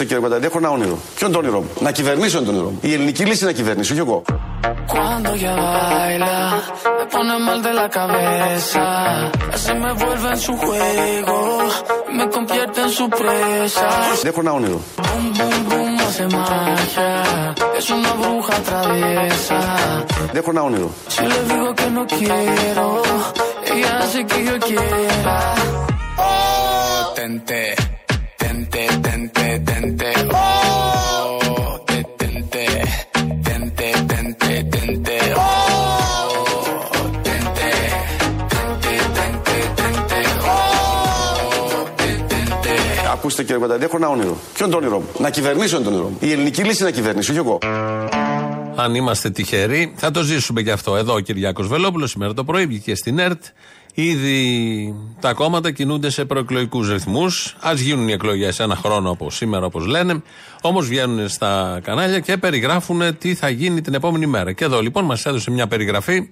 Ακούστε κύριε Κονταντή, έχω ένα όνειρο. Ποιο είναι το όνειρο μου. Να κυβερνήσω είναι το όνειρο μου. Η ελληνική λύση να κυβερνήσει, όχι εγώ. Cuando ella baila, me pone mal de la cabeza. Así me vuelve en su juego, me convierte en su presa. Έχω ένα όνειρο. Boom, boom, boom, hace magia. Es una bruja traviesa. Έχω ένα όνειρο. Si le digo que no quiero, ella hace que yo quiera. Oh, tente, tente, tente, tente. Oh, te tente, tente, tente, tente. Oh, tente, tente, tente, tente. Oh, te tente. Ακούστε κύριε Κονταντή, έχω ένα όνειρο. Ποιο είναι το όνειρο μου; Να κυβερνήσω είναι το όνειρο μου. Η ελληνική λύση να κυβερνήσει, όχι εγώ. Αν είμαστε τυχεροί, θα το ζήσουμε και αυτό. Εδώ ο Κυριάκος Βελόπουλος σήμερα το πρωί βγήκε στην ΕΡΤ. Ήδη τα κόμματα κινούνται σε προεκλογικούς ρυθμούς. Α γίνουν οι εκλογές ένα χρόνο από σήμερα, όπως λένε. Όμως βγαίνουν στα κανάλια και περιγράφουν τι θα γίνει την επόμενη μέρα. Και εδώ λοιπόν μας έδωσε μια περιγραφή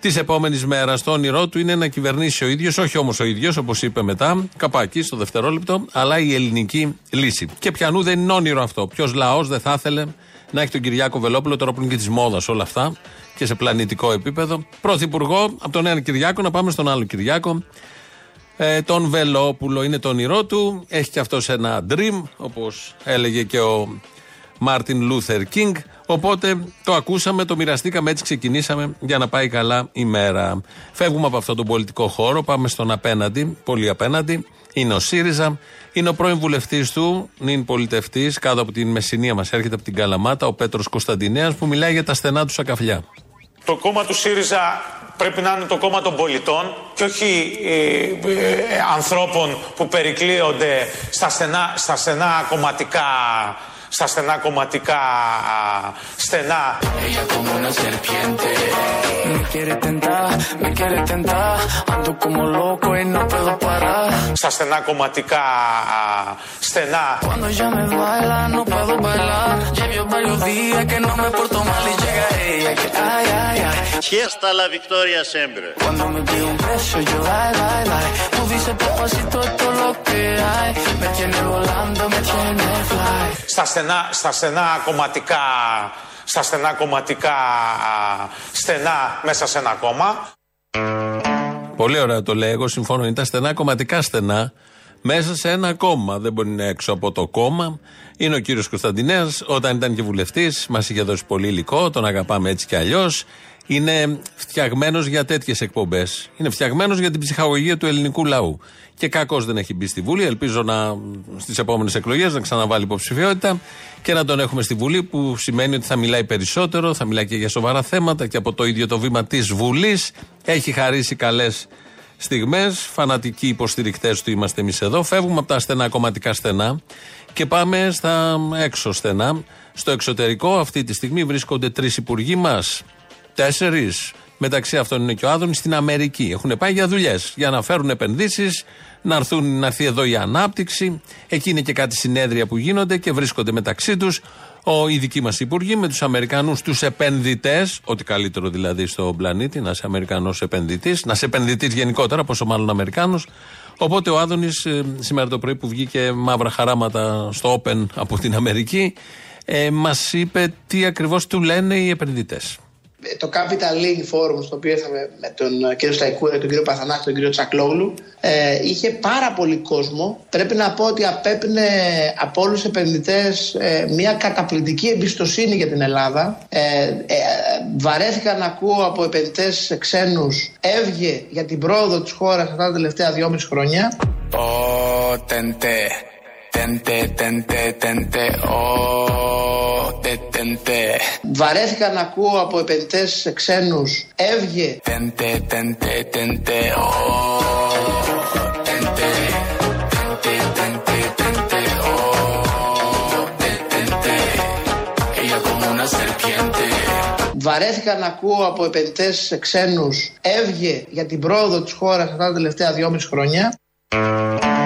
της επόμενης μέρας. Το όνειρό του είναι να κυβερνήσει ο ίδιος, όχι όμως ο ίδιος, όπως είπε μετά, καπάκι στο δευτερόλεπτο, αλλά η ελληνική λύση. Και πιανού δεν είναι όνειρο αυτό. Ποιος λαός δεν θα ήθελε να έχει τον Κυριάκο Βελόπουλο, τώρα που είναι και της μόδας όλα αυτά και σε πλανητικό επίπεδο. Πρωθυπουργό, από τον ένα Κυριάκο να πάμε στον άλλο Κυριάκο. Ε, τον Βελόπουλο είναι το όνειρό του. Έχει και αυτός ένα dream, όπως έλεγε και ο Μάρτιν Λούθερ Κίνγκ. Οπότε το ακούσαμε, το μοιραστήκαμε, έτσι ξεκινήσαμε για να πάει καλά η μέρα. Φεύγουμε από αυτόν τον πολιτικό χώρο, πάμε στον απέναντι, πολύ απέναντι. Είναι ο ΣΥΡΙΖΑ, είναι ο πρώην βουλευτής του, νυν πολιτευτής, κάτω από την Μεσσηνία μας, έρχεται από την Καλαμάτα, ο Πέτρος Κωνσταντινέας, που μιλάει για τα στενά του Σακαφλιά. Το κόμμα του ΣΥΡΙΖΑ πρέπει να είναι το κόμμα των πολιτών και όχι ε, ε, ανθρώπων που περικλείονται στα στενά, στα στενά κομματικά στα στενά κομματικά α, στενά. Ella como una serpiente me quiere tentar, me quiere tentar. Ando como loco y no puedo parar. Στα στενά κομματικά α, στενά. Cuando ella me baila no puedo bailar. Llevo varios días que no me porto mal y llega ella que ay ay ay. Fiesta la victoria siempre. Cuando me pide un beso yo ay ay ay. Tú dices papacito esto es lo que hay. Me tiene volando, me tiene fly. Στα στενά, στα στενά κομματικά στα στενά κομματικά α, στενά μέσα σε ένα κόμμα. Πολύ ωραία το λέει. Εγώ συμφωνώ. Είναι τα στενά κομματικά στενά μέσα σε ένα κόμμα. Δεν μπορεί να είναι έξω από το κόμμα. Είναι ο κύριος Κωνσταντινέας. Όταν ήταν και βουλευτής, μας είχε δώσει πολύ υλικό. Τον αγαπάμε έτσι κι αλλιώς. Είναι φτιαγμένος για τέτοιες εκπομπές. Είναι φτιαγμένος για την ψυχαγωγία του ελληνικού λαού. Και κακώ δεν έχει μπει στη Βουλή. Ελπίζω να στις επόμενες εκλογές να ξαναβάλει υποψηφιότητα και να τον έχουμε στη Βουλή, που σημαίνει ότι θα μιλάει περισσότερο, θα μιλάει και για σοβαρά θέματα και από το ίδιο το βήμα της Βουλής. Έχει χαρίσει καλές στιγμές. Φανατικοί υποστηρικτές του είμαστε εμείς εδώ. Φεύγουμε από τα στενά κομματικά στενά και πάμε στα έξω στενά. Στο εξωτερικό, αυτή τη στιγμή βρίσκονται τρεις υπουργοί μας. Τέσσερις. Μεταξύ αυτών είναι και ο Άδωνης στην Αμερική. Έχουν πάει για δουλειές, για να φέρουν επενδύσεις, να, έρθουν, να έρθει εδώ η ανάπτυξη. Εκεί είναι και κάτι συνέδρια που γίνονται και βρίσκονται μεταξύ τους οι δικοί μας υπουργοί με τους Αμερικανούς τους επενδυτές. Ό,τι καλύτερο δηλαδή στον πλανήτη, να είσαι Αμερικανός επενδυτής, να είσαι επενδυτής γενικότερα, πόσο μάλλον Αμερικάνος. Οπότε ο Άδωνης σήμερα το πρωί που βγήκε μαύρα χαράματα στο Open από την Αμερική, ε, μας είπε τι ακριβώς του λένε οι επενδυτές το Capital League Forum στο οποίο ήρθαμε με τον κύριο Σταϊκούρα, τον κύριο Παθανάκη, τον κύριο Τσακλόγλου ε, είχε πάρα πολύ κόσμο. Πρέπει να πω ότι απέπνε από όλους τους επενδυτές ε, μια καταπληκτική εμπιστοσύνη για την Ελλάδα. Ε, ε, βαρέθηκα να ακούω από επενδυτές ξένους έβγε για την πρόοδο της χώρας αυτά τα τελευταία δυόμιση χρόνια. Oh, tente, tente, tente, tente, oh, te tente. Βαρέθηκα να ακούω από επενδυτές ξένους έβγε Tente, tente, tente, oh, tente, tente, tente, tente, oh, te tente. Ella como una serpiente. Βαρέθηκα να ακούω από επενδυτές ξένους έβγε για την πρόοδο της χώρας αυτά τα τελευταία δυόμιση χρόνια.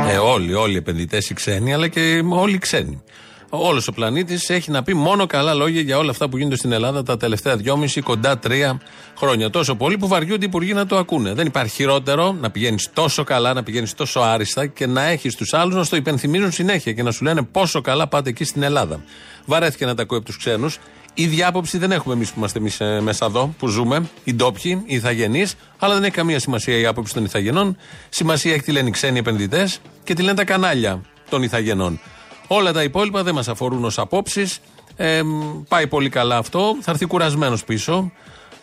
Ε, όλοι, όλοι οι επενδυτές οι ξένοι, αλλά και όλοι οι ξένοι. Όλος ο πλανήτης έχει να πει μόνο καλά λόγια για όλα αυτά που γίνονται στην Ελλάδα τα τελευταία δυόμιση κοντά τρία χρόνια. Τόσο πολύ που βαριούνται οι υπουργοί να το ακούνε. Δεν υπάρχει χειρότερο να πηγαίνεις τόσο καλά, να πηγαίνεις τόσο άριστα και να έχεις τους άλλους να στο υπενθυμίζουν συνέχεια και να σου λένε πόσο καλά πάτε εκεί στην Ελλάδα. Βαρέθηκε να τα ακούει από τους ξένους. Η διάποψη δεν έχουμε εμείς που είμαστε εμείς ε, μέσα εδώ, που ζούμε, οι ντόπιοι, οι ηθαγενείς, αλλά δεν έχει καμία σημασία η άποψη των ηθαγενών. Σημασία έχει τι λένε οι ξένοι επενδυτές και τι λένε τα κανάλια των ηθαγενών. Όλα τα υπόλοιπα δεν μας αφορούν ως απόψεις. Ε, πάει πολύ καλά αυτό. Θα έρθει κουρασμένος πίσω.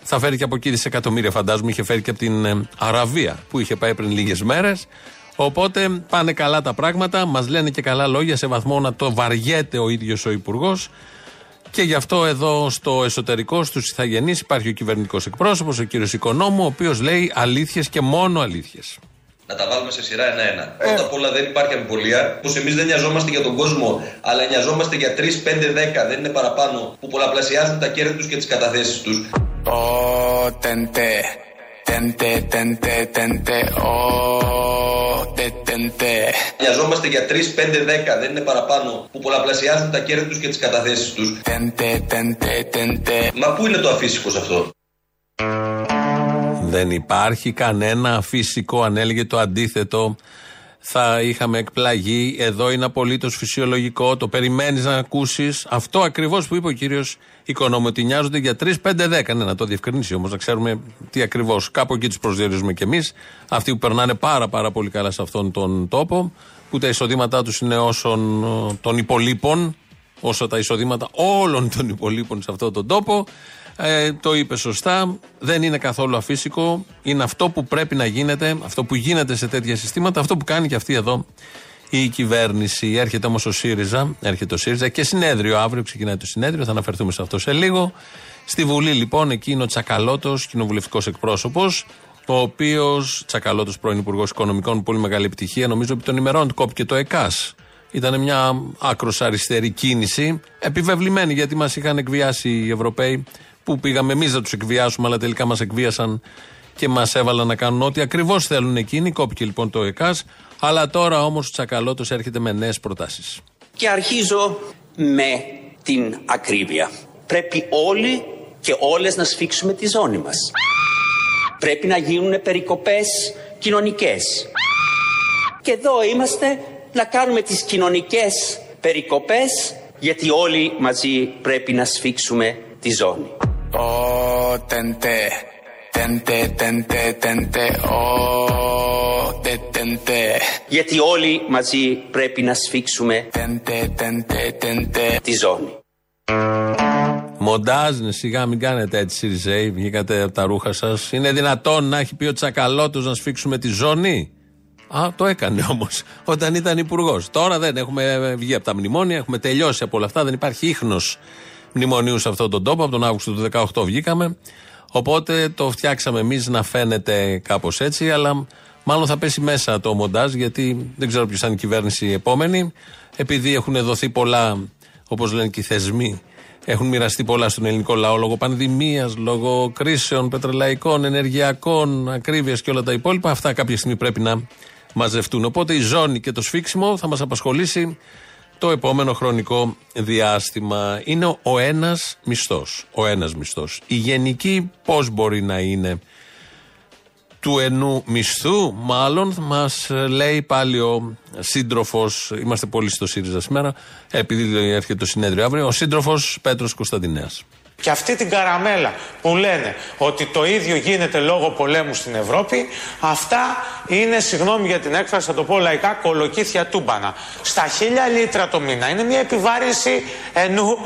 Θα φέρει και από εκεί δισεκατομμύρια, φαντάζομαι. Είχε φέρει και από την ε, Αραβία που είχε πάει πριν λίγες μέρες. Οπότε πάνε καλά τα πράγματα. Μας λένε και καλά λόγια σε βαθμό να το βαριέται ο ίδιος ο Υπουργός. Και γι' αυτό εδώ στο εσωτερικό, στους Ιθαγενείς, υπάρχει ο κυβερνητικός εκπρόσωπος, ο κύριος Οικονόμου, ο οποίος λέει αλήθειες και μόνο αλήθειες. Να τα βάλουμε σε σειρά ένα-ένα. Ε. Πρώτα απ' όλα δεν υπάρχει αμφιβολία πω εμείς δεν νοιαζόμαστε για τον κόσμο, αλλά νοιαζόμαστε για 3, 5, 10, δεν είναι παραπάνω, που πολλαπλασιάζουν τα κέρδη τους και τις καταθέσεις τους. Oh, τεντέ. Τεντέ, τεντέ, τεντέ. Oh, τεντέ. Νοιαζόμαστε για 3, 5, 10, δεν είναι παραπάνω, που πολλαπλασιάζουν τα κέρδη τους και τις καταθέσεις τους. Τεντέ, τεντέ, τεντέ. Μα πού είναι το αφύσικο αυτό; Δεν υπάρχει κανένα φυσικό, αν έλεγε το αντίθετο θα είχαμε εκπλαγεί. Εδώ είναι απολύτως φυσιολογικό. Το περιμένεις να ακούσεις αυτό ακριβώς που είπε ο κύριος Οικονόμου, ότι νοιάζονται για 3-5-10. Ναι, να το διευκρινίσει όμως, να ξέρουμε τι ακριβώς. Κάπου εκεί τους προσδιορίζουμε κι εμείς. Αυτοί που περνάνε πάρα, πάρα πολύ καλά σε αυτόν τον τόπο, που τα εισοδήματά τους είναι όσων των υπολείπων, όσο τα εισοδήματα όλων των υπολείπων σε αυτόν τον τόπο. Ε, το είπε σωστά. Δεν είναι καθόλου αφύσικο. Είναι αυτό που πρέπει να γίνεται, αυτό που γίνεται σε τέτοια συστήματα, αυτό που κάνει και αυτή εδώ η κυβέρνηση. Έρχεται όμως ο ΣΥΡΙΖΑ, έρχεται ο ΣΥΡΙΖΑ και συνέδριο. Αύριο ξεκινάει το συνέδριο, θα αναφερθούμε σε αυτό σε λίγο. Στη Βουλή λοιπόν, εκεί είναι ο Τσακαλώτος, κοινοβουλευτικός εκπρόσωπος, ο οποίος Τσακαλώτος, πρώην Υπουργός Οικονομικών, πολύ μεγάλη επιτυχία, νομίζω ότι των ημερών κόπηκε το ΕΚΑΣ. Ήταν μια άκρος αριστερή κίνηση, επιβεβλημένη γιατί μας είχαν εκβιάσει οι Ευρωπαίοι που πήγαμε εμείς να τους εκβιάσουμε, αλλά τελικά μας εκβίασαν και μας έβαλαν να κάνουν ό,τι ακριβώς θέλουν εκείνοι. Κόπηκε λοιπόν το ΕΚΑΣ. Αλλά τώρα όμως ο Τσακαλώτος έρχεται με νέες προτάσεις. Και αρχίζω με την ακρίβεια. Πρέπει όλοι και όλες να σφίξουμε τη ζώνη μας. Πρέπει να γίνουν περικοπές κοινωνικές. Και εδώ είμαστε να κάνουμε τις κοινωνικές περικοπές γιατί όλοι μαζί πρέπει να σφίξουμε τη ζώνη. Oh, tente, tente, tente, tente, oh, tente. Γιατί όλοι μαζί πρέπει να σφίξουμε tente, tente, tente, τη ζώνη. Μοντάζ, ναι, σιγά μην κάνετε έτσι Σιριζέη, βγήκατε από τα ρούχα σας. Είναι δυνατόν να έχει πει ο Τσακαλώτος να σφίξουμε τη ζώνη; Α, το έκανε όμως όταν ήταν υπουργός. Τώρα δεν έχουμε βγει από τα μνημόνια, έχουμε τελειώσει από όλα αυτά, δεν υπάρχει ίχνος μνημονίου σε αυτόν τον τόπο. Από τον Αύγουστο του 2018 βγήκαμε. Οπότε το φτιάξαμε εμείς να φαίνεται κάπως έτσι, αλλά μάλλον θα πέσει μέσα το μοντάζ, γιατί δεν ξέρω ποιος θα είναι η κυβέρνηση η επόμενη. Επειδή έχουν δοθεί πολλά, όπως λένε και οι θεσμοί, έχουν μοιραστεί πολλά στον ελληνικό λαό λόγω πανδημίας, λόγω κρίσεων πετρελαϊκών, ενεργειακών, ακρίβειας και όλα τα υπόλοιπα. Αυτά κάποια στιγμή πρέπει να μαζευτούν. Οπότε η ζώνη και το σφίξιμο θα μας απασχολήσει το επόμενο χρονικό διάστημα. Είναι ο ένας μισθός. Ο ένας μισθός. Η γενική πώς μπορεί να είναι του ενού μισθού, μάλλον μας λέει πάλι ο σύντροφος. Είμαστε πολύ στο ΣΥΡΙΖΑ σήμερα, επειδή έρχεται το συνέδριο αύριο, ο σύντροφος Πέτρος Κωνσταντινέας. Και αυτή την καραμέλα που λένε ότι το ίδιο γίνεται λόγω πολέμου στην Ευρώπη, αυτά είναι, συγγνώμη για την έκφραση, θα το πω λαϊκά, κολοκύθια τούμπανα. Στα χίλια λίτρα το μήνα είναι μια επιβάρυνση ενού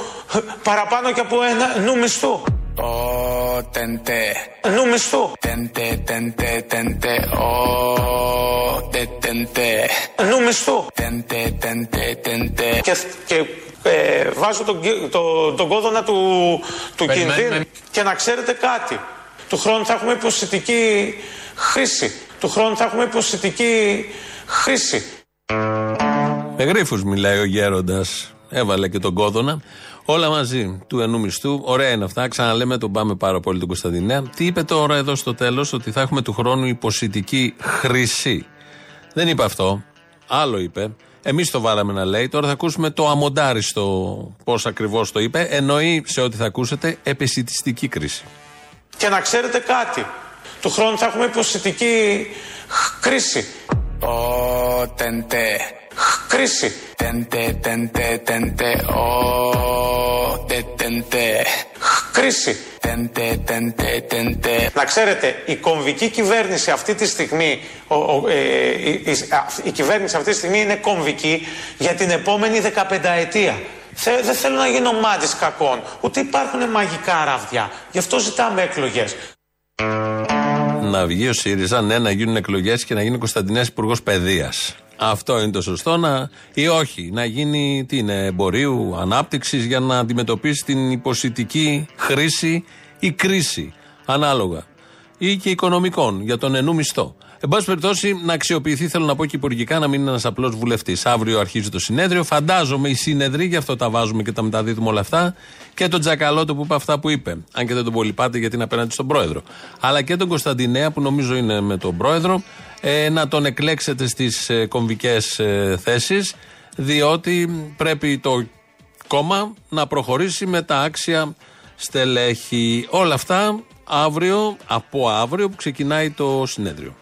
παραπάνω και από ένα νου μισθού. Oh, τεντέ. Νου μισθού. Τεντέ, τεντέ, τεντέ. Oh, τεντέ. Νου μισθού. Τεντέ, τεντέ, τεντέ. Και, και ε, βάζω τον, το, τον κόδωνα του, του κινδύνου. Και να ξέρετε κάτι. Του χρόνου θα έχουμε υποσυτική χρήση. Του χρόνου θα έχουμε υποσυτική χρήση. Με γρίφους μιλάει ο γέροντας. Έβαλε και τον κόδωνα. Όλα μαζί του ενού μισθού. Ωραία είναι αυτά. Ξαναλέμε, τον πάμε πάρα πολύ τον Κωνσταντινέα. Τι είπε τώρα εδώ στο τέλος, ότι θα έχουμε του χρόνου υποσυτική χρήση. Δεν είπε αυτό. Άλλο είπε. Εμείς το βάλαμε να λέει. Τώρα θα ακούσουμε το αμοντάριστο πώς ακριβώς το είπε. Εννοεί σε ό,τι θα ακούσετε επισητιστική κρίση. Και να ξέρετε κάτι. Του χρόνου θα έχουμε υποσυτική κρίση. Oh, tenté. Κρίση. Tenté, tenté, tenté. Oh, te tenté. Κρίση. Tenté, tenté, tenté. Να ξέρετε, η κομβική κυβέρνηση αυτή τη στιγμή, ο, ο, ε, η, η, α, η κυβέρνηση αυτή τη στιγμή είναι κομβική για την επόμενη 15 ετία. Θε, δεν θέλω να γίνω μάτης κακών, ούτε υπάρχουν μαγικά ραβδιά. Γι' αυτό ζητάμε εκλογές. Να βγει ο ΣΥΡΙΖΑ, ναι, να γίνουν εκλογές και να γίνει ο Κωνσταντινές Υπουργός Παιδείας. Αυτό είναι το σωστό να, ή όχι. Να γίνει τι είναι, εμπορίου, ανάπτυξης για να αντιμετωπίσει την υποσυτική χρήση ή κρίση. Ανάλογα. Ή και οικονομικών για τον ενού μισθό. Εν πάση περιπτώσει, να αξιοποιηθεί, θέλω να πω και υπουργικά, να μην είναι ένας απλός βουλευτής. Αύριο αρχίζει το συνέδριο. Φαντάζομαι οι σύνεδροι, γι' αυτό τα βάζουμε και τα μεταδίδουμε όλα αυτά. Και τον Τζακαλώτο που είπε αυτά που είπε. Αν και δεν τον πολύ πάτε γιατί είναι απέναντι στον πρόεδρο. Αλλά και τον Κωνσταντινέα που νομίζω είναι με τον πρόεδρο. Ε, να τον εκλέξετε στις ε, κομβικές ε, θέσεις. Διότι πρέπει το κόμμα να προχωρήσει με τα άξια στελέχη. Όλα αυτά αύριο, από αύριο που ξεκινάει το συνέδριο.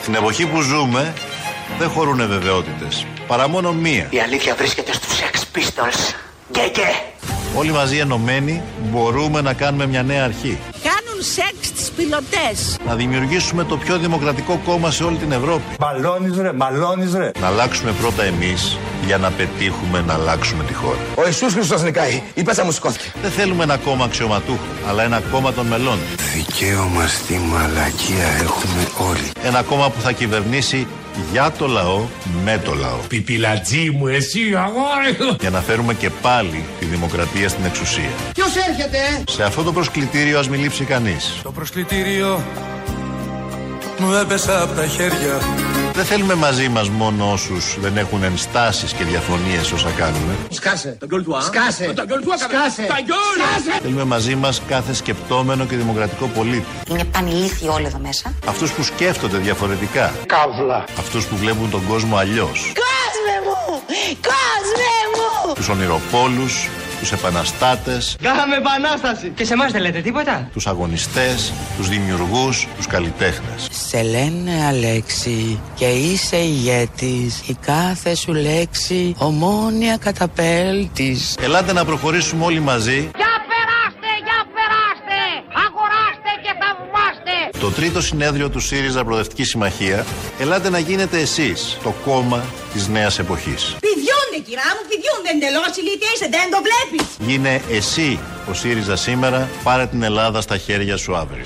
Στην εποχή που ζούμε δεν χωρούν βεβαιότητες. Παρά μόνο μία. Η αλήθεια βρίσκεται στους Sex Pistols. Γκέγκε. Όλοι μαζί ενωμένοι μπορούμε να κάνουμε μια νέα αρχή. Κάνουν σεξ τις πιλωτές. Να δημιουργήσουμε το πιο δημοκρατικό κόμμα σε όλη την Ευρώπη. Μαλώνεις ρε, μαλώνεις ρε. Να αλλάξουμε πρώτα εμείς για να πετύχουμε να αλλάξουμε τη χώρα. Ο Ιησούς Χριστός νικάει. Η πέσα μου σηκώθηκε. Δεν θέλουμε ένα κόμμα αξιωματούχων, αλλά ένα κόμμα των μελών. Δικαίωμα στη μαλακία έχουμε όλοι. Ένα κόμμα που θα κυβερνήσει για το λαό, με το λαό. Πιπιλατζή μου, εσύ αγόρι Για να φέρουμε και πάλι τη δημοκρατία στην εξουσία. Ποιος έρχεται, Σε αυτό το προσκλητήριο ας μην λείψει κανείς. Το προσκλητήριο μου έπεσα από τα χέρια. Δεν θέλουμε μαζί μας μόνο όσους δεν έχουν ενστάσεις και διαφωνίες όσα κάνουμε. Σκάσε. Τον γκολ του Σκάσε. Τον γκολ του Σκάσε. Τα γκολ. Θέλουμε μαζί μας κάθε σκεπτόμενο και δημοκρατικό πολίτη. Είναι πανηλήθιοι όλοι εδώ μέσα. Αυτούς που σκέφτονται διαφορετικά. Καύλα. Αυτούς που βλέπουν τον κόσμο αλλιώς. Κόσμε μου! Κόσμε μου! Τους ονειροπόλους, τους επαναστάτες, Κάναμε επανάσταση. Και σε εμάς δεν λέτε τίποτα; τους αγωνιστές, τους δημιουργούς, τους καλλιτέχνες. Σε λένε Αλέξη και είσαι ηγέτης Η κάθε σου λέξη ομόνια καταπέλτης Ελάτε να προχωρήσουμε όλοι μαζί Για περάστε, για περάστε! Αγοράστε και θαυμάστε! το τρίτο συνέδριο του ΣΥΡΙΖΑ Προοδευτική Συμμαχία. Ελάτε να γίνετε εσείς το κόμμα της νέας εποχής. Πηδιούνται κυρά μου, πηδιούνται εντελώς ηλίθια δεν το βλέπεις! Γίνε εσύ ο ΣΥΡΙΖΑ σήμερα, πάρε την Ελλάδα στα χέρια σου αύριο.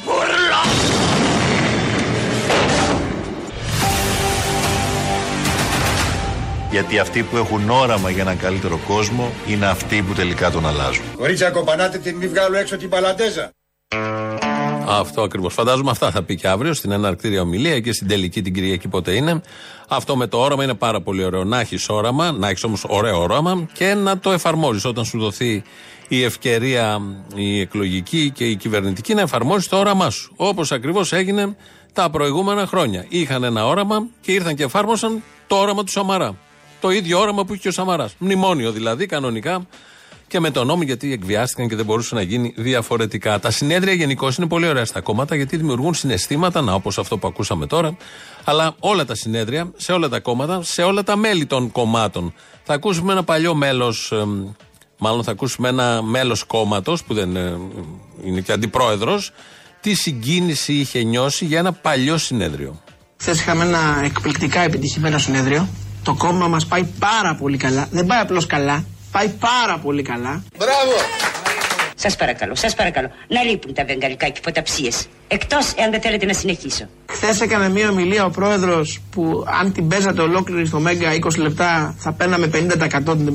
Γιατί αυτοί που έχουν όραμα για έναν καλύτερο κόσμο είναι αυτοί που τελικά τον αλλάζουν. Κορίτσια κοπανάτε την μη βγάλω έξω την παλαντέζα. Αυτό ακριβώς. Φαντάζομαι αυτά θα πει και αύριο στην εναρκτήρια ομιλία και στην τελική την Κυριακή πότε είναι. Αυτό με το όραμα είναι πάρα πολύ ωραίο. Να έχεις όραμα, να έχεις όμως ωραίο όραμα και να το εφαρμόζεις όταν σου δοθεί η ευκαιρία η εκλογική και η κυβερνητική να εφαρμόζεις το όραμά σου. Όπως ακριβώς έγινε τα προηγούμενα χρόνια. Είχαν ένα όραμα και ήρθαν και εφάρμοσαν το όραμα του Σαμαρά. Το ίδιο όραμα που είχε και ο Σαμαράς. Μνημόνιο δηλαδή, κανονικά και με τον νόμο γιατί εκβιάστηκαν και δεν μπορούσε να γίνει διαφορετικά. Τα συνέδρια γενικώ είναι πολύ ωραία στα κόμματα γιατί δημιουργούν συναισθήματα, να όπως αυτό που ακούσαμε τώρα, αλλά όλα τα συνέδρια, σε όλα τα κόμματα, σε όλα τα μέλη των κομμάτων. Θα ακούσουμε ένα παλιό μέλος, μάλλον θα ακούσουμε ένα μέλος κόμματος που δεν ε, είναι και αντιπρόεδρος, τι συγκίνηση είχε νιώσει για ένα παλιό συνέδριο. Χθες είχαμε ένα εκπληκτικά επιτυχημένο συνέδριο. Το κόμμα μας πάει πάρα πολύ καλά. Δεν πάει απλώς καλά. Πάει πάρα πολύ καλά. Μπράβο. Σας παρακαλώ, σας παρακαλώ. Να λείπουν τα βεγγαλικά και φωταψίες. Εκτός εάν δεν θέλετε να συνεχίσω. Χθες έκανε μία ομιλία ο πρόεδρος που αν την παίζατε ολόκληρη στο Μέγκα 20 λεπτά θα παίρναμε 50% τι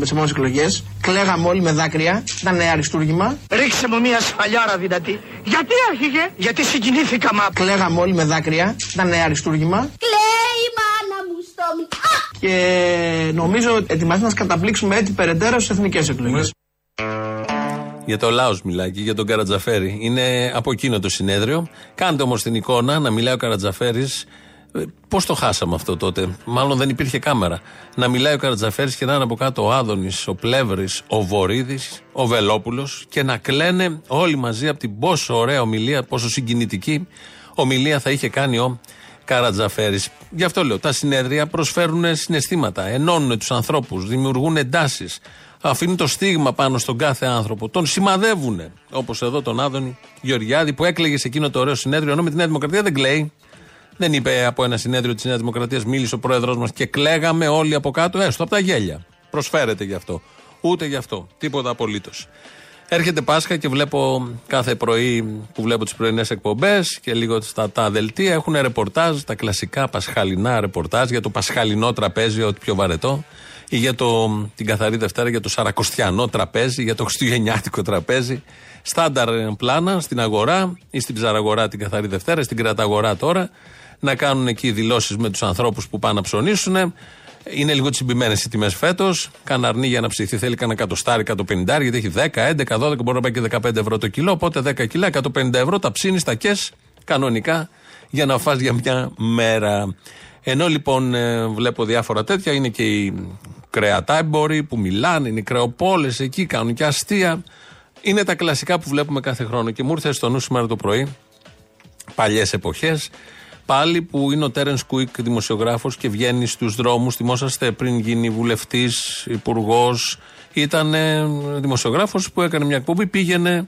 επόμενε εκλογές. Κλαίγαμε όλοι με δάκρυα. Ήταν αριστούργημα. Ρίξε μου μια σφαλιάρα δυνατή. Γιατί άρχιγε, γιατί συγκινήθηκα μα. Κλαίγαμε όλοι με δάκρυα. Ήταν αριστούργημα. Κλαίει η μάνα μου στο μη... Και νομίζω ότι ετοιμάζεται να σας καταπλήξουμε έτσι περαιτέρω στις εθνικές εκλογές. Για το Λάος μιλάει και για τον Καρατζαφέρη. Είναι από εκείνο το συνέδριο. Κάντε όμως την εικόνα να μιλάει ο Καρατζαφέρης Πώς το χάσαμε αυτό τότε, Μάλλον δεν υπήρχε κάμερα. Να μιλάει ο Καρατζαφέρης και να είναι από κάτω ο Άδωνης, ο Πλεύρης, ο Βορύδης, ο Βελόπουλος και να κλαίνε όλοι μαζί από την πόσο ωραία ομιλία, πόσο συγκινητική ομιλία θα είχε κάνει ο Καρατζαφέρης. Γι' αυτό λέω: Τα συνέδρια προσφέρουν συναισθήματα, ενώνουν τους ανθρώπους, δημιουργούν εντάσεις, αφήνουν το στίγμα πάνω στον κάθε άνθρωπο, τον σημαδεύουν. Όπως εδώ τον Άδωνη Γεωργιάδη που έκλαιγε σε εκείνο το ωραίο συνέδριο, ενώ με τη Νέα Δημοκρατία δεν κλαίει. Δεν είπε από ένα συνέδριο της Νέας Δημοκρατίας, μίλησε ο πρόεδρό μας και κλαίγαμε όλοι από κάτω, έστω από τα γέλια. Προσφέρεται γι' αυτό. Ούτε γι' αυτό. Τίποτα απολύτως. Έρχεται Πάσχα και βλέπω κάθε πρωί που βλέπω τις πρωινές εκπομπές και λίγο στα τα δελτία έχουν ρεπορτάζ, τα κλασικά πασχαλινά ρεπορτάζ για το πασχαλινό τραπέζι, ό,τι πιο βαρετό, ή για το, την καθαρή Δευτέρα για το σαρακοστιανό τραπέζι, για το χριστουγεννιάτικο τραπέζι. Στάνταρ πλάνα στην αγορά ή στην ψαραγορά την καθαρή Δευτέρα, στην κραταγορά τώρα να κάνουν εκεί δηλώσεις με τους ανθρώπους που πάνε να ψωνίσουν. Είναι λίγο τσιμπημένες οι τιμές φέτος. Καναρνή για να ψηθεί θέλει κανένα κατοστάρι, 150, γιατί έχει 10, 11, 12, μπορεί να πάει και 15 ευρώ το κιλό. Οπότε 10 κιλά, 150 ευρώ τα ψήνεις τα κες κανονικά για να φας για μια μέρα. Ενώ λοιπόν ε, βλέπω διάφορα τέτοια, είναι και οι κρεατάμποροι που μιλάνε, είναι οι κρεοπόλες εκεί, κάνουν και αστεία. Είναι τα κλασικά που βλέπουμε κάθε χρόνο. Και μου ήρθε στο νου σήμερα το πρωί, παλιές εποχές, πάλι που είναι ο Τέρεν Κουίκ δημοσιογράφος και βγαίνει στους δρόμους. Θυμόσαστε πριν γίνει βουλευτής, υπουργός. Ήταν δημοσιογράφος που έκανε μια εκπομπή, πήγαινε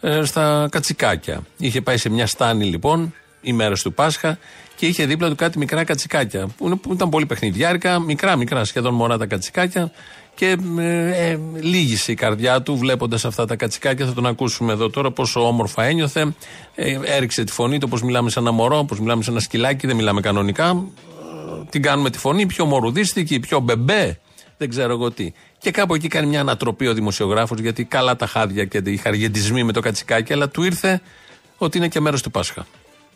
ε, στα κατσικάκια. Είχε πάει σε μια στάνη λοιπόν, ημέρες του Πάσχα, και είχε δίπλα του κάτι μικρά κατσικάκια. Που ήταν πολύ παιχνιδιάρικα, μικρά, μικρά σχεδόν μωρά τα κατσικάκια. Και ε, ε, λίγησε η καρδιά του βλέποντας αυτά τα κατσικάκια. Θα τον ακούσουμε εδώ τώρα πόσο όμορφα ένιωθε. Ε, έριξε τη φωνή του όπως μιλάμε σε ένα μωρό, όπως μιλάμε σε ένα σκυλάκι. Δεν μιλάμε κανονικά. Ε, την κάνουμε τη φωνή πιο μορουδίστικη, πιο μπεμπέ. Δεν ξέρω εγώ τι. Και κάπου εκεί κάνει μια ανατροπή ο δημοσιογράφος, γιατί καλά τα χάδια και οι χαριεντισμοί με το κατσικάκι, αλλά του ήρθε ότι είναι και μέρος του Πάσχα.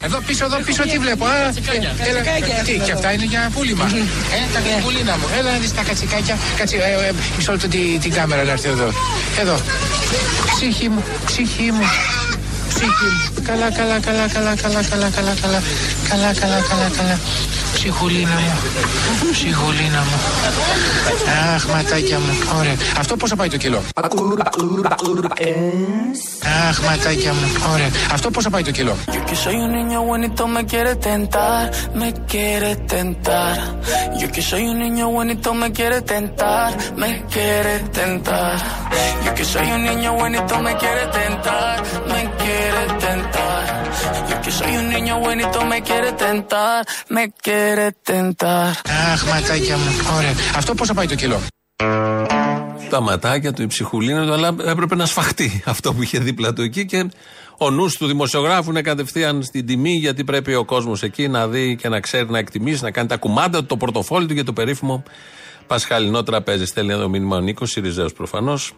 Εδώ πίσω, εδώ πίσω τι βλέπω. Α, έλα, τι, και αυτά είναι για πούλημα. Ε, τα πουλίνα μου. Έλα να δεις τα κατσικάκια. Κάτσε, ε, ε, μισό λεπτό την, την κάμερα να έρθει εδώ. Εδώ. Ψυχή μου, ψυχή μου. Ψυχή μου. Καλά, καλά, καλά, καλά, καλά, καλά, καλά, καλά. Καλά, καλά, καλά, καλά. Ψυχουλίνα μου. Ψυχουλίνα μου. Αχ, ματάκια μου. Ωραία. Αυτό πόσο πάει το κιλό. Αχ, ματάκια μου. Ωραία. Αυτό πόσο πάει το κιλό. Yo que soy un niño bonito me quiere tentar, me quiere tentar. Yo que soy un niño bonito me quiere tentar, me quiere tentar. Yo que soy un niño bonito me quiere tentar, me quiere tentar. Yo que soy un niño bonito me quiere tentar, me quiere tentar. Αχ, ματάκια μου. Ωραία. Αυτό πόσο πάει το κιλό; Τα ματάκια του, η ψυχουλίνα του, αλλά έπρεπε να σφαχτεί αυτό που είχε δίπλα του εκεί και ο νους του δημοσιογράφου είναι κατευθείαν στην τιμή γιατί πρέπει ο κόσμος εκεί να δει και να ξέρει να εκτιμήσει, να κάνει τα κουμάντα του, το πορτοφόλι του για το περίφημο Πασχαλινό τραπέζι. Στέλνει εδώ μήνυμα ο Νίκος, Σιριζέο προφανώς.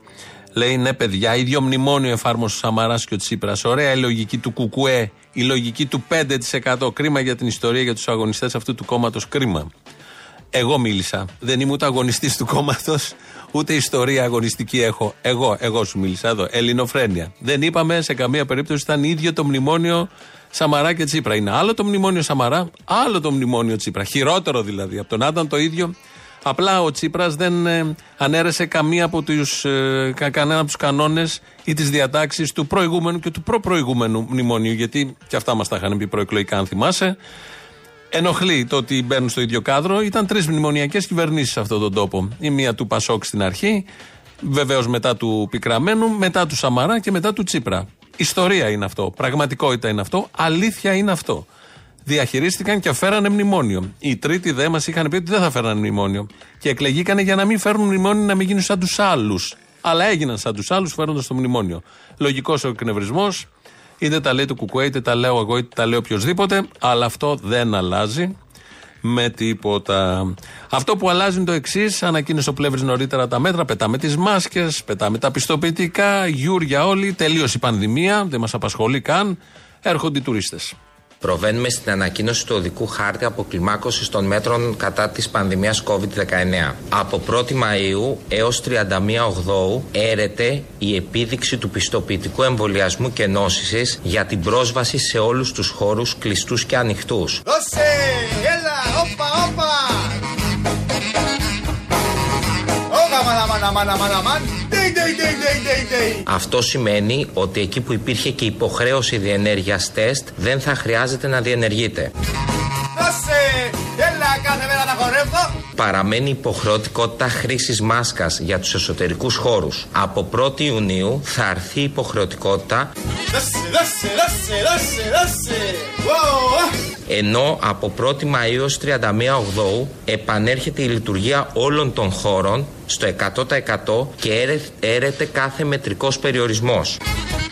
Λέει ναι, παιδιά, ίδιο μνημόνιο εφάρμοσε ο Σαμαράς και ο Τσίπρας. Ωραία η λογική του Κουκουέ, η λογική του 5%. Κρίμα για την ιστορία, για τους αγωνιστές αυτού του κόμματος. Κρίμα. Εγώ μίλησα. Δεν είμαι ούτε αγωνιστής του κόμματος, ούτε ιστορία αγωνιστική έχω. Εγώ, εγώ σου μίλησα εδώ. Ελληνοφρένεια. Δεν είπαμε σε καμία περίπτωση ήταν ίδιο το μνημόνιο Σαμαρά και Τσίπρα. Είναι άλλο το μνημόνιο Σαμαρά, άλλο το μνημόνιο Τσίπρα. Χειρότερο δηλαδή. Από τον Άδαν το ίδιο. Απλά ο Τσίπρας δεν ε, ανέρεσε καμία από τους, ε, κα, κανένα από τους κανόνες ή τις διατάξεις του προηγούμενου και του προπροηγούμενου μνημονίου. Γιατί και αυτά μας τα είχαν πει προεκλογικά, αν θυμάσαι. Ενοχλεί το ότι μπαίνουν στο ίδιο κάδρο. Ήταν τρεις μνημονιακές κυβερνήσεις σε αυτόν τον τόπο. Η μία του Πασόκ στην αρχή, βεβαίως μετά του Πικραμένου, μετά του Σαμαρά και μετά του Τσίπρα. Ιστορία είναι αυτό. Πραγματικότητα είναι αυτό. Αλήθεια είναι αυτό. Διαχειρίστηκαν και φέρανε μνημόνιο. Οι τρίτοι δε μας είχαν πει ότι δεν θα φέρανε μνημόνιο. Και εκλεγήκανε για να μην φέρουν μνημόνιο να μην γίνουν σαν τους άλλους. Αλλά έγιναν σαν τους άλλους φέροντας το μνημόνιο. Λογικός ο εκνευρισμός. Είτε τα λέει το Κουκουέ, είτε τα λέω εγώ, είτε τα λέει οποιοδήποτε. Αλλά αυτό δεν αλλάζει με τίποτα. Αυτό που αλλάζει είναι το εξής. Ανακοίνωσε ο Πλεύρης νωρίτερα τα μέτρα. Πετάμε τις μάσκες, πετάμε τα πιστοποιητικά. Γιούρια όλοι. Τελείωσε η πανδημία. Δεν μας απασχολεί καν. Έρχονται οι τουρίστες. Προβαίνουμε στην ανακοίνωση του οδικού χάρτη αποκλιμάκωσης των μέτρων κατά της πανδημίας COVID-19. Από 1η Μαΐου έως 31 Οκτώου έρεται η επίδειξη του πιστοποιητικού εμβολιασμού και νόσησης για την πρόσβαση σε όλους τους χώρους κλειστούς και ανοιχτούς. Δώσε! Αμάν, αμάν, αμάν, αμάν. Ντέι, ντέι, ντέι, ντέι, ντέι, ντέι. Αυτό σημαίνει ότι εκεί που υπήρχε και υποχρέωση διενέργειας τεστ δεν θα χρειάζεται να διενεργείται. Δώσε, έλα κάθε μέρα να χορεύω. Παραμένει υποχρεωτικότητα χρήσης μάσκας για τους εσωτερικούς χώρους. Από 1η Ιουνίου θα αρθεί η υποχρεωτικότητα Δώσε, δώσε, δώσε, δώσε, δώσε. Ω, ενώ από 1η Μαΐου έως 31 Οκτώου επανέρχεται η λειτουργία όλων των χώρων στο 100% και έρε- έρεται κάθε μετρικός περιορισμός.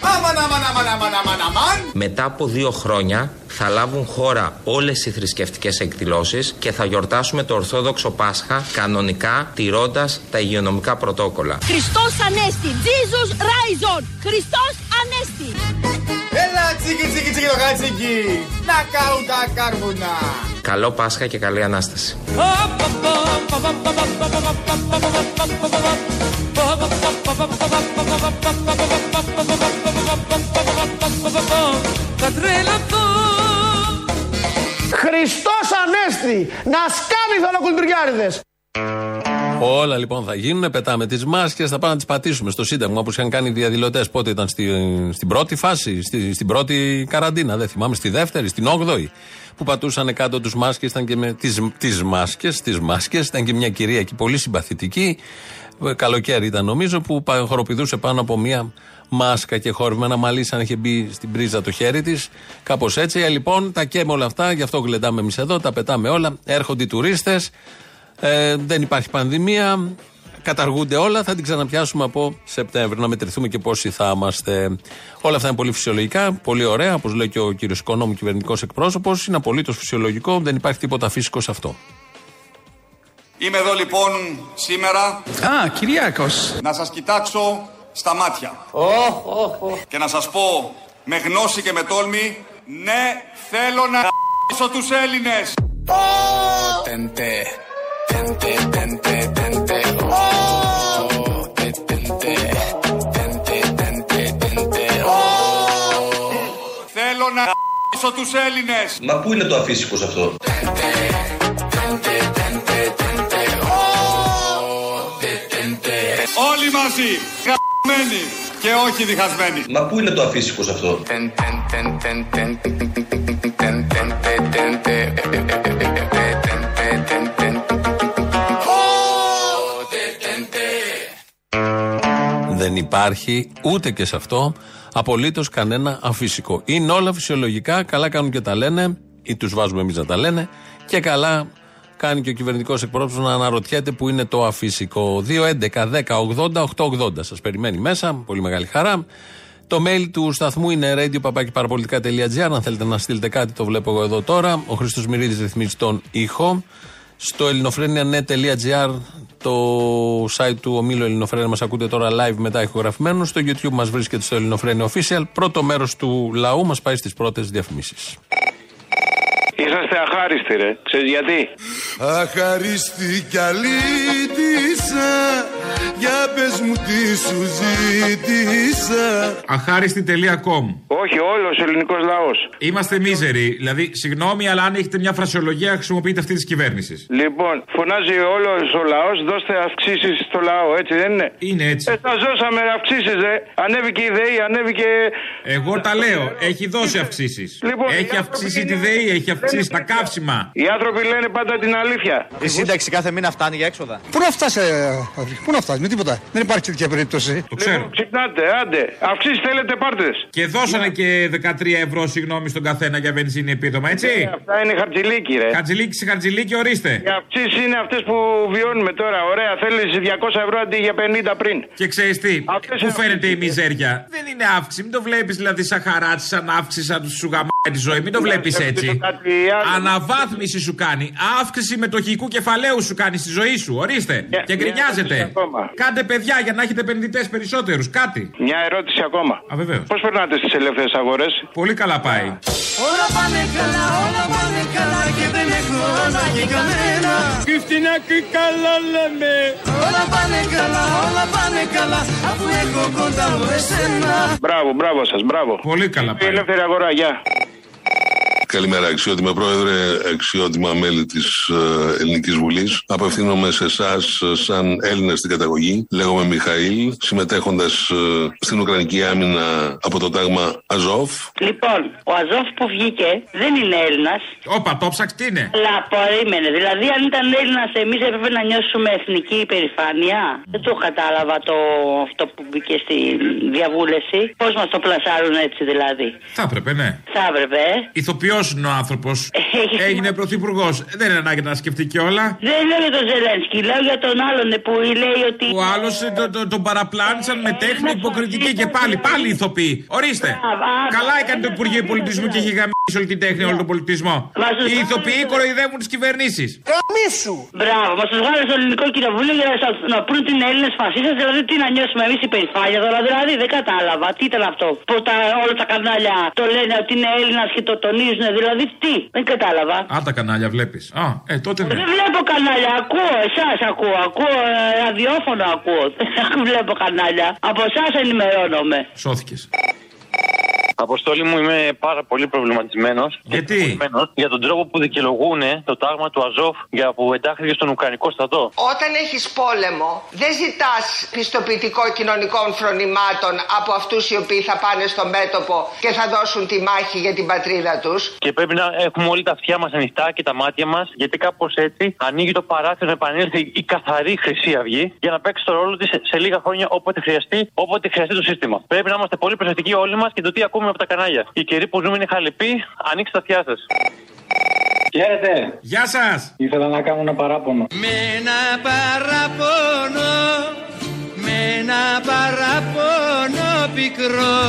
Αμάν, αμάν, αμάν, αμάν, αμάν, αμάν. Μετά από δύο χρόνια θα λάβουν χώρα όλες οι θρησκευτικές εκδηλώσεις και θα γιορτάσουμε το Ορθόδοξο Πάσχα κανονικά τηρώντας τα υγειονομικά πρωτόκολλα. Χριστός Ανέστη. Jesus Rise on. Χριστός Ανέστη. Έλα, τσίκι, τσίκι, τσίκι το κατσίκι. Να καούν τα κάρβουνα. Καλό Πάσχα και καλή Ανάσταση. Θα τρελαθώ Χριστός Ανέστη. Να σκάνει θωρακουλτουριάριδες. Όλα λοιπόν θα γίνουν, πετάμε τις μάσκες, θα πάμε να τις πατήσουμε στο Σύνταγμα όπως είχαν κάνει οι διαδηλωτές. Πότε ήταν στη, στην πρώτη φάση, στη, στην πρώτη καραντίνα, δεν θυμάμαι, στη δεύτερη, στην όγδοη. Που πατούσαν κάτω τους μάσκες, ήταν και με τις μάσκες, τις μάσκες, ήταν και μια κυρία εκεί πολύ συμπαθητική. Ε, Καλοκαίρι ήταν νομίζω, που πα- χοροπηδούσε πάνω από μια μάσκα και χορημένα μαλλί, σαν είχε μπει στην πρίζα το χέρι της. Κάπως έτσι. Ε, λοιπόν, τα καίμε όλα αυτά, γι' αυτό γλεντάμε εμείς εδώ, τα πετάμε όλα. Έρχονται οι τουρίστες. Ε, δεν υπάρχει πανδημία. Καταργούνται όλα. Θα την ξαναπιάσουμε από Σεπτέμβριο. Να μετρηθούμε και πόσοι θα είμαστε. Όλα αυτά είναι πολύ φυσιολογικά, πολύ ωραία. Όπως λέει και ο κύριος Οικονόμου, κυβερνητικός εκπρόσωπος. Είναι απολύτως φυσιολογικό. Δεν υπάρχει τίποτα φυσικό σε αυτό. Είμαι εδώ λοιπόν σήμερα Α, Κυριάκος να σας κοιτάξω στα μάτια. Και να σας πω με γνώση και με τόλμη, ναι, θέλω να ***σω τους Έλληνες. Θέλω να χ**σω τους Έλληνες. Μα πού είναι το αφύσικος αυτό. Όλοι μαζί, καμμένοι και όχι διχασμένοι. Μα πού είναι το αφύσικος αυτό. Δεν υπάρχει ούτε και σε αυτό απολύτως κανένα αφύσικο. Είναι όλα φυσιολογικά, καλά κάνουν και τα λένε, ή τους βάζουμε εμείς να τα λένε, και καλά κάνει και ο κυβερνητικός εκπρόσωπος να αναρωτιέται που είναι το αφύσικο. 2.11.10.80.880 σας περιμένει μέσα, πολύ μεγάλη χαρά. Το mail του σταθμού είναι radio.parapolitica.gr. Αν θέλετε να στείλετε κάτι, το βλέπω εγώ εδώ τώρα. Ο Χρήστος Μυρίδης ρυθμίζει τον ήχο. Στο ελληνοφρένια.net.gr το site του ομίλου Ελληνοφρένια μας ακούτε τώρα live μετά ηχογραφημένο. Στο YouTube μας βρίσκεται στο Ελληνοφρένια Official. Πρώτο μέρος του λαού μας πάει στις πρώτες διαφημίσεις. Είσαστε αχάριστοι, ρε. Ξέρεις γιατί; Αχαρίστη κι αλήτησα Για πες μου τι σου ζήτησα Αχάριστη.com Όχι, όλος ο ελληνικός λαός. Είμαστε μίζεροι. Δηλαδή, συγγνώμη, αλλά αν έχετε μια φρασιολογία, χρησιμοποιείτε αυτή της κυβέρνησης. Λοιπόν, φωνάζει όλος ο λαός, δώστε αυξήσεις στο λαό, έτσι δεν είναι; Είναι έτσι. Ε, τα ζώσαμε αυξήσεις, ρε. Ανέβηκε η ΔΕΗ, ανέβηκε. Εγώ τα λέω. Έχει δώσει αυξήσεις. Λοιπόν, οι έχει άνθρωποι αυξήσει τη είναι- ΔΕΗ, έχει αυξήσει τα καύσιμα. Οι άνθρωποι λένε πάντα την αλήθεια. Η σύνταξη κάθε μήνα φτάνει για έξοδα. Πού να φτάσει, ε, Αδρή, πού να φτάσει, με τίποτα. Δεν υπάρχει τέτοια περίπτωση. Το ξέρω. Λοιπόν, ξυπνάτε, άντε. Αυξήσεις θέλετε, πάρτες. Και δώσανε και 13 ευρώ, συγγνώμη, στον καθένα για βενζίνη επίδομα, έτσι. Ε, αυτά είναι χαρτζηλίκι, ρε. Χατζηλίκη σε χατζηλίκη, ορίστε. Οι αυξήσεις είναι αυτές που βιώνουμε τώρα. Ωραία, θέλεις 200 ευρώ αντί για 50 πριν. Και ξέρεις τι, Αυτές πού είναι φαίνεται η αυξήσεις. μιζέρια; Δεν είναι αύξηση, μην το βλέπεις δηλαδή σαν χαράτσι, σαν αύξηση, σαν του σου γαμάει τη ζωή. Μην το βλέπεις σκεφτείτε έτσι. κάτι άλλο. Αναβάθμιση σου κάνει. Αύξηση μετοχικού κεφαλαίου σου κάνει στη ζωή σου. Ορίστε. Μια- Και μια γκρινιάζετε. Ερώτηση ακόμα. Κάντε παιδιά για να έχετε επενδυτές περισσότερους. Κάτι. Μια ερώτηση ακόμα. Α, βεβαίως. Πώς περνάτε στις ελεύθερες αγορές; Πολύ καλά πάει. Όλα πάνε καλά, όλα πάνε καλά και δεν έχω ανάγκη κανένα Τι φτηνά και καλά λέμε Όλα πάνε καλά, όλα πάνε καλά αφού έχω κοντά μου εσένα Μπράβο, μπράβο σας, μπράβο. Πολύ καλά Η πάει. ελεύθερη αγορά, γεια. Καλημέρα, αξιότιμα πρόεδρε, αξιότιμα μέλη της Ελληνικής Βουλής. Απευθύνομαι σε εσάς σαν Έλληνα στην καταγωγή. Λέγομαι Μιχαήλ, συμμετέχοντας στην Ουκρανική άμυνα από το τάγμα Αζόφ. Λοιπόν, ο Αζόφ που βγήκε δεν είναι Έλληνας. Όπα, το ψάξ τι είναι; Αλλά περίμενε. Δηλαδή, αν ήταν Έλληνας, εμείς έπρεπε να νιώσουμε ηθική υπερηφάνεια. Δεν το κατάλαβα το αυτό που μπήκε στη διαβούλευση. Πώς μας το πλασάρουν έτσι δηλαδή; Θα έπρεπε, ναι. Θα έπρεπε. ε. Ηθοποιό είναι ο άνθρωπος; Έγινε πρωθυπουργός. Δεν είναι ανάγκη να σκεφτεί κιόλα. Δεν λέω για τον Ζελένσκι, λέω για τον άλλον ε, που λέει ότι. Ο άλλος τον το, τον παραπλάνησαν με τέχνη υποκριτική και πάλι, πάλι ηθοποιοί. Ορίστε. Καλά έκανε το Υπουργείο Πολιτισμού και έχει γαμίσει όλη την τέχνη, όλο τον πολιτισμό. Οι ηθοποιοί κοροϊδεύουν τις κυβερνήσεις. Καμίσου! Μπράβο, μα του βγάλε στο ελληνικό κοινοβούλιο για να, σας- να πούν την Έλληνες φασίστες, δηλαδή τι να νιώσουμε εμείς υπερηφάνεια τώρα, δηλαδή δεν κατάλαβα. Τι ήταν αυτό. Που τα, όλα τα κανάλια το λένε ότι είναι Έλληνας και το τονίζουν, δηλαδή τι. Δεν κατάλαβα. Α, τα κανάλια βλέπεις. Α, ε, τότε ναι. Δεν βλέπω κανάλια, ακούω, εσάς ακούω, ακούω ε, ραδιόφωνο ακούω. Δεν βλέπω κανάλια. Από εσάς ενημερώνομαι. Σώθηκες. Αποστόλη μου, είμαι πάρα πολύ προβληματισμένος. Γιατί; Για τον τρόπο που δικαιολογούν το τάγμα του Αζόφ για που εντάχθηκε στον Ουκρανικό στρατό. Όταν έχεις πόλεμο, δεν ζητάς πιστοποιητικό κοινωνικών φρονημάτων από αυτούς οι οποίοι θα πάνε στο μέτωπο και θα δώσουν τη μάχη για την πατρίδα τους. Και πρέπει να έχουμε όλοι τα αυτιά μας ανοιχτά και τα μάτια μας, γιατί κάπως έτσι ανοίγει το παράθυρο να επανέλθει η καθαρή Χρυσή Αυγή για να παίξει το ρόλο της σε λίγα χρόνια όποτε χρειαστεί, όποτε χρειαστεί το σύστημα. Πρέπει να είμαστε πολύ προσεκτικοί όλοι μας και το τι ακούμε από τα κανάλια. Η καιρή που ζούμε είναι χαλεπή, ανοίξτε τα αυτιά σας. Χαίρετε. Γεια σας. Ήθελα να κάνω ένα παράπονο. Με ένα παράπονο, με ένα παράπονο πικρό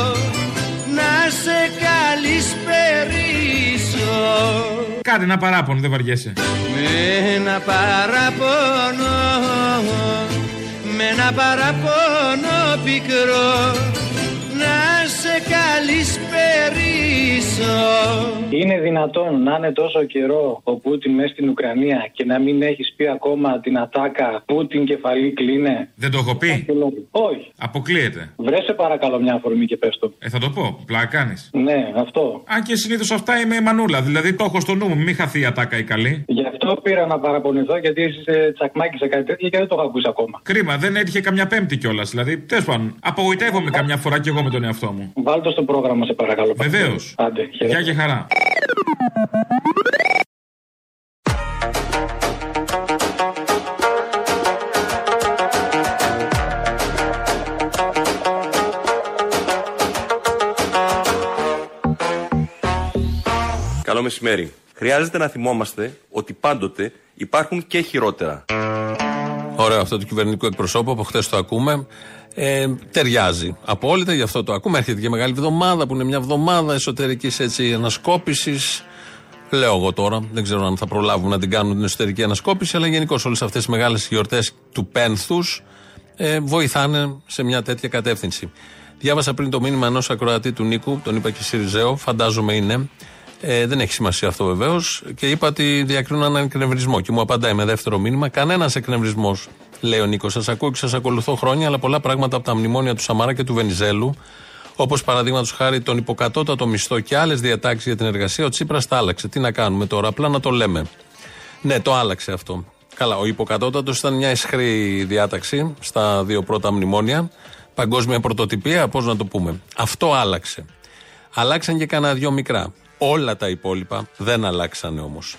να σε καλησπερίσω Κάντε ένα παράπονο, δεν βαριέσαι. Με ένα παράπονο, με ένα παράπονο πικρό να σε καλησπερίσω Είναι δυνατόν να είναι τόσο καιρό ο Πούτιν μέσα στην Ουκρανία και να μην έχεις πει ακόμα την ατάκα Πούτιν κεφαλή κλείνε; Δεν το έχω πει. Όχι. Αποκλείεται. Βρε σε παρακαλώ μια αφορμή και πες το. Ε, θα το πω. Πλάκα κάνεις. Ναι, αυτό. Αν και συνήθως αυτά είμαι μανούλα. Δηλαδή το έχω στο νου μου. Μην χαθεί η ατάκα η καλή. Γι' αυτό πήρα να παραπονηθώ γιατί είσαι τσακμάκι σε κάτι τέτοιο και δεν το έχω ακούσει ακόμα. Κρίμα, δεν έτυχε καμιά πέμπτη κιόλας. Δηλαδή, τέλος πάντων, απογοητεύομαι καμιά φορά κι εγώ με τον εαυτό μου. Βάλτε στο πρόγραμμα σε παρακαλώ. Βεβαίως. Άντε, χαίρετε. Γεια και χαρά. Καλό μεσημέρι. Χρειάζεται να θυμόμαστε ότι πάντοτε υπάρχουν και χειρότερα. Ωραίο αυτό του κυβερνητικού εκπροσώπου, από χθες το ακούμε. Ε, ταιριάζει απόλυτα, γι' αυτό το ακούμε. Έρχεται και μεγάλη εβδομάδα που είναι μια εβδομάδα εσωτερικής ανασκόπησης. Λέω εγώ τώρα, δεν ξέρω αν θα προλάβουν να την κάνουν την εσωτερική ανασκόπηση, αλλά γενικώς όλες αυτές τι μεγάλες γιορτές του πένθους ε, βοηθάνε σε μια τέτοια κατεύθυνση. Διάβασα πριν το μήνυμα ενός ακροατή του Νίκου, τον είπα και Σιριζέο, φαντάζομαι είναι. Ε, δεν έχει σημασία αυτό βεβαίως. Και είπα ότι διακρίνω έναν εκνευρισμό. Και μου απαντάει με δεύτερο μήνυμα: Κανένας εκνευρισμό, λέει ο Νίκος. Σας ακούω και σας ακολουθώ χρόνια, αλλά πολλά πράγματα από τα μνημόνια του Σαμάρα και του Βενιζέλου, όπως παραδείγματος χάρη τον υποκατώτατο μισθό και άλλες διατάξεις για την εργασία, ο Τσίπρας τα άλλαξε. Τι να κάνουμε τώρα, απλά να το λέμε. Ναι, το άλλαξε αυτό. Καλά, ο υποκατώτατος ήταν μια ισχρή διάταξη στα δύο πρώτα μνημόνια. Παγκόσμια πρωτοτυπία, πώς να το πούμε. Αυτό άλλαξε. Αλλάξαν και κανένα δυο μικρά. Όλα τα υπόλοιπα δεν αλλάξανε όμως.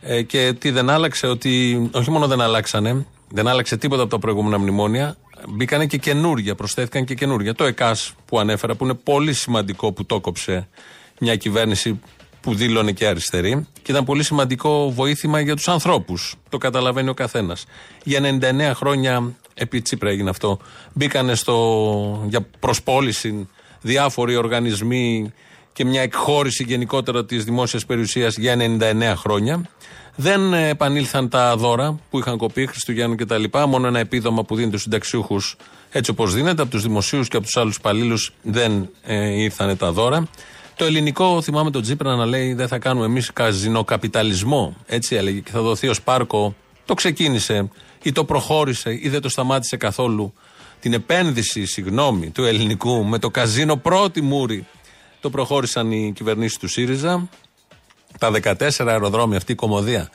Ε, και τι δεν άλλαξε, ότι όχι μόνο δεν αλλάξανε, δεν άλλαξε τίποτα από τα προηγούμενα μνημόνια, μπήκανε και καινούργια, προσθέθηκαν και καινούργια. Το ΕΚΑΣ που ανέφερα, που είναι πολύ σημαντικό που το κόψε μια κυβέρνηση που δήλωνε και αριστερή και ήταν πολύ σημαντικό βοήθημα για τους ανθρώπους. Το καταλαβαίνει ο καθένας. Για 99 χρόνια, επί Τσίπρα έγινε αυτό, μπήκανε στο, για προσπόληση διάφοροι οργανισμοί και μια εκχώρηση γενικότερα της δημόσιας περιουσίας για 99 χρόνια. Δεν επανήλθαν τα δώρα που είχαν κοπεί, Χριστουγέννου κτλ. Μόνο ένα επίδομα που δίνεται στου συνταξιούχους έτσι όπως δίνεται, από τους δημοσίους και από τους άλλους υπαλλήλους δεν ε, ήρθαν τα δώρα. Το ελληνικό, θυμάμαι τον Τζίπρα να λέει, δεν θα κάνουμε εμείς καζινοκαπιταλισμό. Έτσι έλεγε και θα δοθεί ως πάρκο. Το ξεκίνησε ή το προχώρησε ή δεν το σταμάτησε καθόλου. Την επένδυση, συγγνώμη, του ελληνικού με το καζίνο πρώτη μούρη. Το προχώρησαν οι κυβερνήσεις του ΣΥΡΙΖΑ Τα 14 αεροδρόμια, αυτή η κομμωδία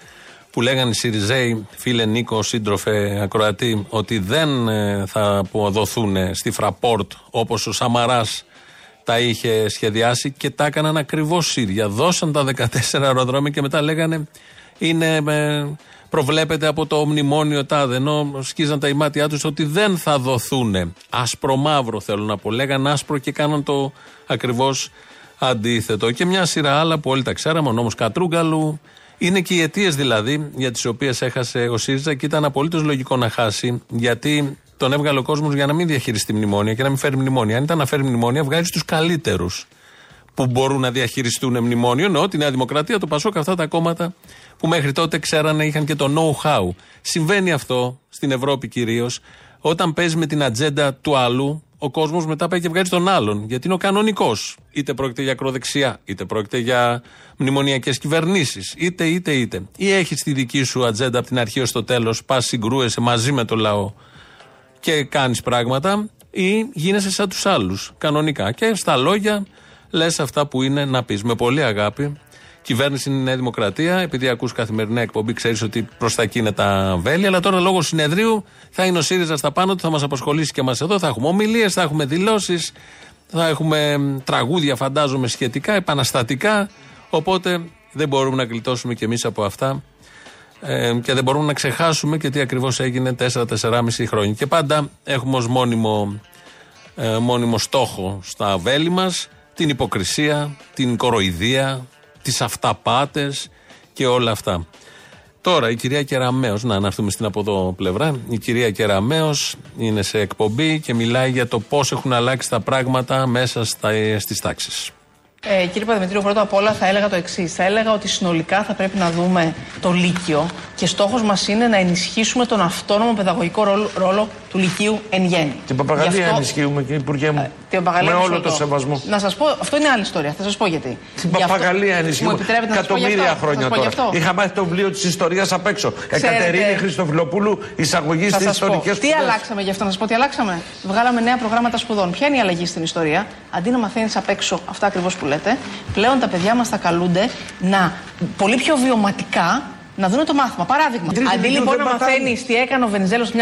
που λέγανε οι Σιριζέοι, φίλε Νίκο, σύντροφε ακροατή, ότι δεν ε, θα αποδοθούν στη Φραπόρτ όπως ο Σαμαράς τα είχε σχεδιάσει και τα έκαναν ακριβώς ίδια. Δώσαν τα 14 αεροδρόμια και μετά λέγανε είναι, ε, προβλέπεται από το μνημόνιο τάδε. Ενώ σκίζαν τα ημάτια τους ότι δεν θα δοθούν. Άσπρο-μαύρο θέλω να πω. Λέγανε άσπρο και κάναν το ακριβώς αντίθετο. Και μια σειρά άλλα που όλοι τα ξέραμε, ο νόμος Κατρούγκαλου. Είναι και οι αιτίες δηλαδή για τις οποίες έχασε ο ΣΥΡΙΖΑ και ήταν απολύτως λογικό να χάσει, γιατί τον έβγαλε ο κόσμος για να μην διαχειριστεί μνημόνια και να μην φέρει μνημόνια. Αν ήταν να φέρει μνημόνια, βγάζει τους καλύτερους που μπορούν να διαχειριστούν μνημόνιο. Εννοώ τη Νέα Δημοκρατία, το Πασόκ, αυτά τα κόμματα που μέχρι τότε ξέρανε, είχαν και το know-how. Συμβαίνει αυτό στην Ευρώπη κυρίως. Όταν παίζει με την ατζέντα του άλλου, ο κόσμος μετά πάει και βγάζει τον άλλον. Γιατί είναι ο κανονικός. Είτε πρόκειται για ακροδεξιά, είτε πρόκειται για μνημονιακές κυβερνήσεις, είτε, είτε, είτε. Ή έχεις τη δική σου ατζέντα από την αρχή ως το τέλος, πας συγκρούεσαι μαζί με το λαό και κάνεις πράγματα, ή γίνεσαι σαν τους άλλους. Κανονικά. Και στα λόγια λες αυτά που είναι να πεις. Με πολύ αγάπη. Κυβέρνηση είναι η Νέα Δημοκρατία. Επειδή ακούς καθημερινά εκπομπή, ξέρεις ότι προς τα εκεί είναι τα βέλη. Αλλά τώρα λόγω συνεδρίου θα είναι ο ΣΥΡΙΖΑ στα πάνω του, θα μας απασχολήσει και εμάς εδώ. Θα έχουμε ομιλίες, θα έχουμε δηλώσεις, θα έχουμε τραγούδια, φαντάζομαι, σχετικά, επαναστατικά. Οπότε δεν μπορούμε να γλιτώσουμε κι εμείς από αυτά. Ε, και δεν μπορούμε να ξεχάσουμε και τι ακριβώς έγινε 4-4,5 χρόνια. Και πάντα έχουμε ως μόνιμο, ε, μόνιμο στόχο στα βέλη μας την υποκρισία, την κοροϊδία, τις αυταπάτες και όλα αυτά. Τώρα η κυρία Κεραμέο, να αναφθούμε στην από εδώ πλευρά. Η κυρία Κεραμέο είναι σε εκπομπή και μιλάει για το πώς έχουν αλλάξει τα πράγματα μέσα στις τάξεις. Ε, κύριε Παδημητρίου, πρώτα απ' όλα θα έλεγα το εξής. Θα έλεγα ότι συνολικά θα πρέπει να δούμε το Λύκειο και στόχος μας είναι να ενισχύσουμε τον αυτόνομο παιδαγωγικό ρόλο, ρόλο του Λυκείου εν γέννη. Την παπαγαλία αυτό, ενισχύουμε, κύριε Υπουργέ μου. Ε, με όλο το σεβασμό. Να σας πω, αυτό είναι άλλη ιστορία. Θα σας πω γιατί. Την παπαγαλία ενισχύουμε. Εκατομμύρια χρόνια τώρα. Είχα μάθει το βιβλίο της ιστορίας απ' έξω. Εκατερίνη Χριστοφιλοπούλου, εισαγωγής στι ιστορικέ Τι αλλάξαμε γι' αυτό, να σας πω τι αλλάξαμε. Βγάλαμε νέα προγράμματα σπουδών. Ποια είναι η αλλαγή στην ιστορία; Αντί να μαθαίνεις απ' έξω αυτά ακριβώς που λέτε, πλέον τα παιδιά μας θα καλούνται να πολύ πιο βιωματικά να δουν το μάθημα. Παράδειγμα, αντί λοιπόν να μαθαίνει τι έκανε ο Βενιζέλος το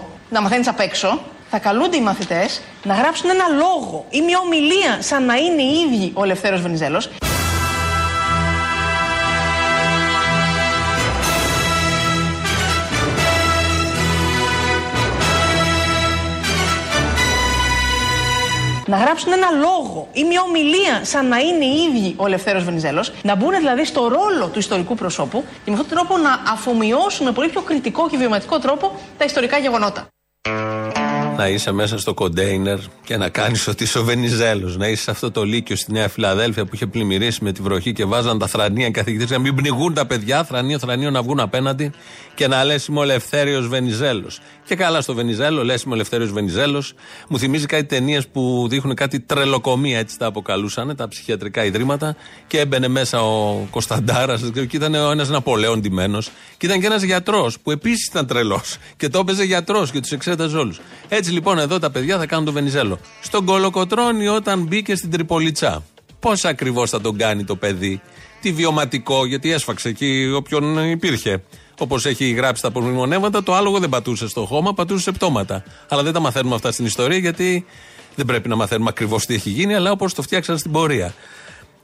1928, να μαθαίνεις απ' έξω, θα καλούνται οι μαθητές να γράψουν ένα λόγο ή μια ομιλία σαν να είναι οι ίδιοι ο Ελευθέρω Βενιζέλος. Να γράψουν ένα λόγο ή μια ομιλία σαν να είναι οι ίδιοι ο Ελευθέρω Βενιζέλος, να μπουν δηλαδή στο ρόλο του ιστορικού προσώπου και με αυτόν τον τρόπο να αφομοιώσουν με πολύ πιο κριτικό και βιωματικό τρόπο τα ιστορικά γεγονότα να είσαι μέσα στο κοντέινερ και να κάνεις ότι είσαι ο Βενιζέλος. Να είσαι σε αυτό το λύκειο στη Νέα Φιλαδέλφια που είχε πλημμυρίσει με τη βροχή και βάζαν τα θρανία οι καθηγητές να μην πνιγούν τα παιδιά, θρανίο, θρανίο να βγουν απέναντι και να λες είμαι ο Ελευθέριος Βενιζέλος. Και καλά στο Βενιζέλο, λες είμαι ο Ελευθέριος Βενιζέλος. Μου θυμίζει κάτι ταινίες που δείχνουν κάτι τρελοκομεία, έτσι τα αποκαλούσαν, τα ψυχιατρικά ιδρύματα. Και έμπαινε μέσα ο Κωνσταντάρας και ήταν ο ένας Ναπολέον ντυμένος. Και ήταν και ένας γιατρός που επίσης ήταν τρελός. Και το έπαιζε γιατρός και τους εξέταζε όλους. Έτσι λοιπόν εδώ τα παιδιά θα κάνουν το Βενιζέλο. Στον Κολοκοτρόνη όταν μπήκε στην Τριπολιτσά. Πώς ακριβώς θα τον κάνει το παιδί; Τι βιωματικό, γιατί έσφαξε εκεί όποιον υπήρχε. Όπως έχει γράψει τα απομνημονεύματα, το άλογο δεν πατούσε στο χώμα, πατούσε σε πτώματα. Αλλά δεν τα μαθαίνουμε αυτά στην ιστορία, γιατί δεν πρέπει να μαθαίνουμε ακριβώς τι έχει γίνει, αλλά όπως το φτιάξαν στην πορεία.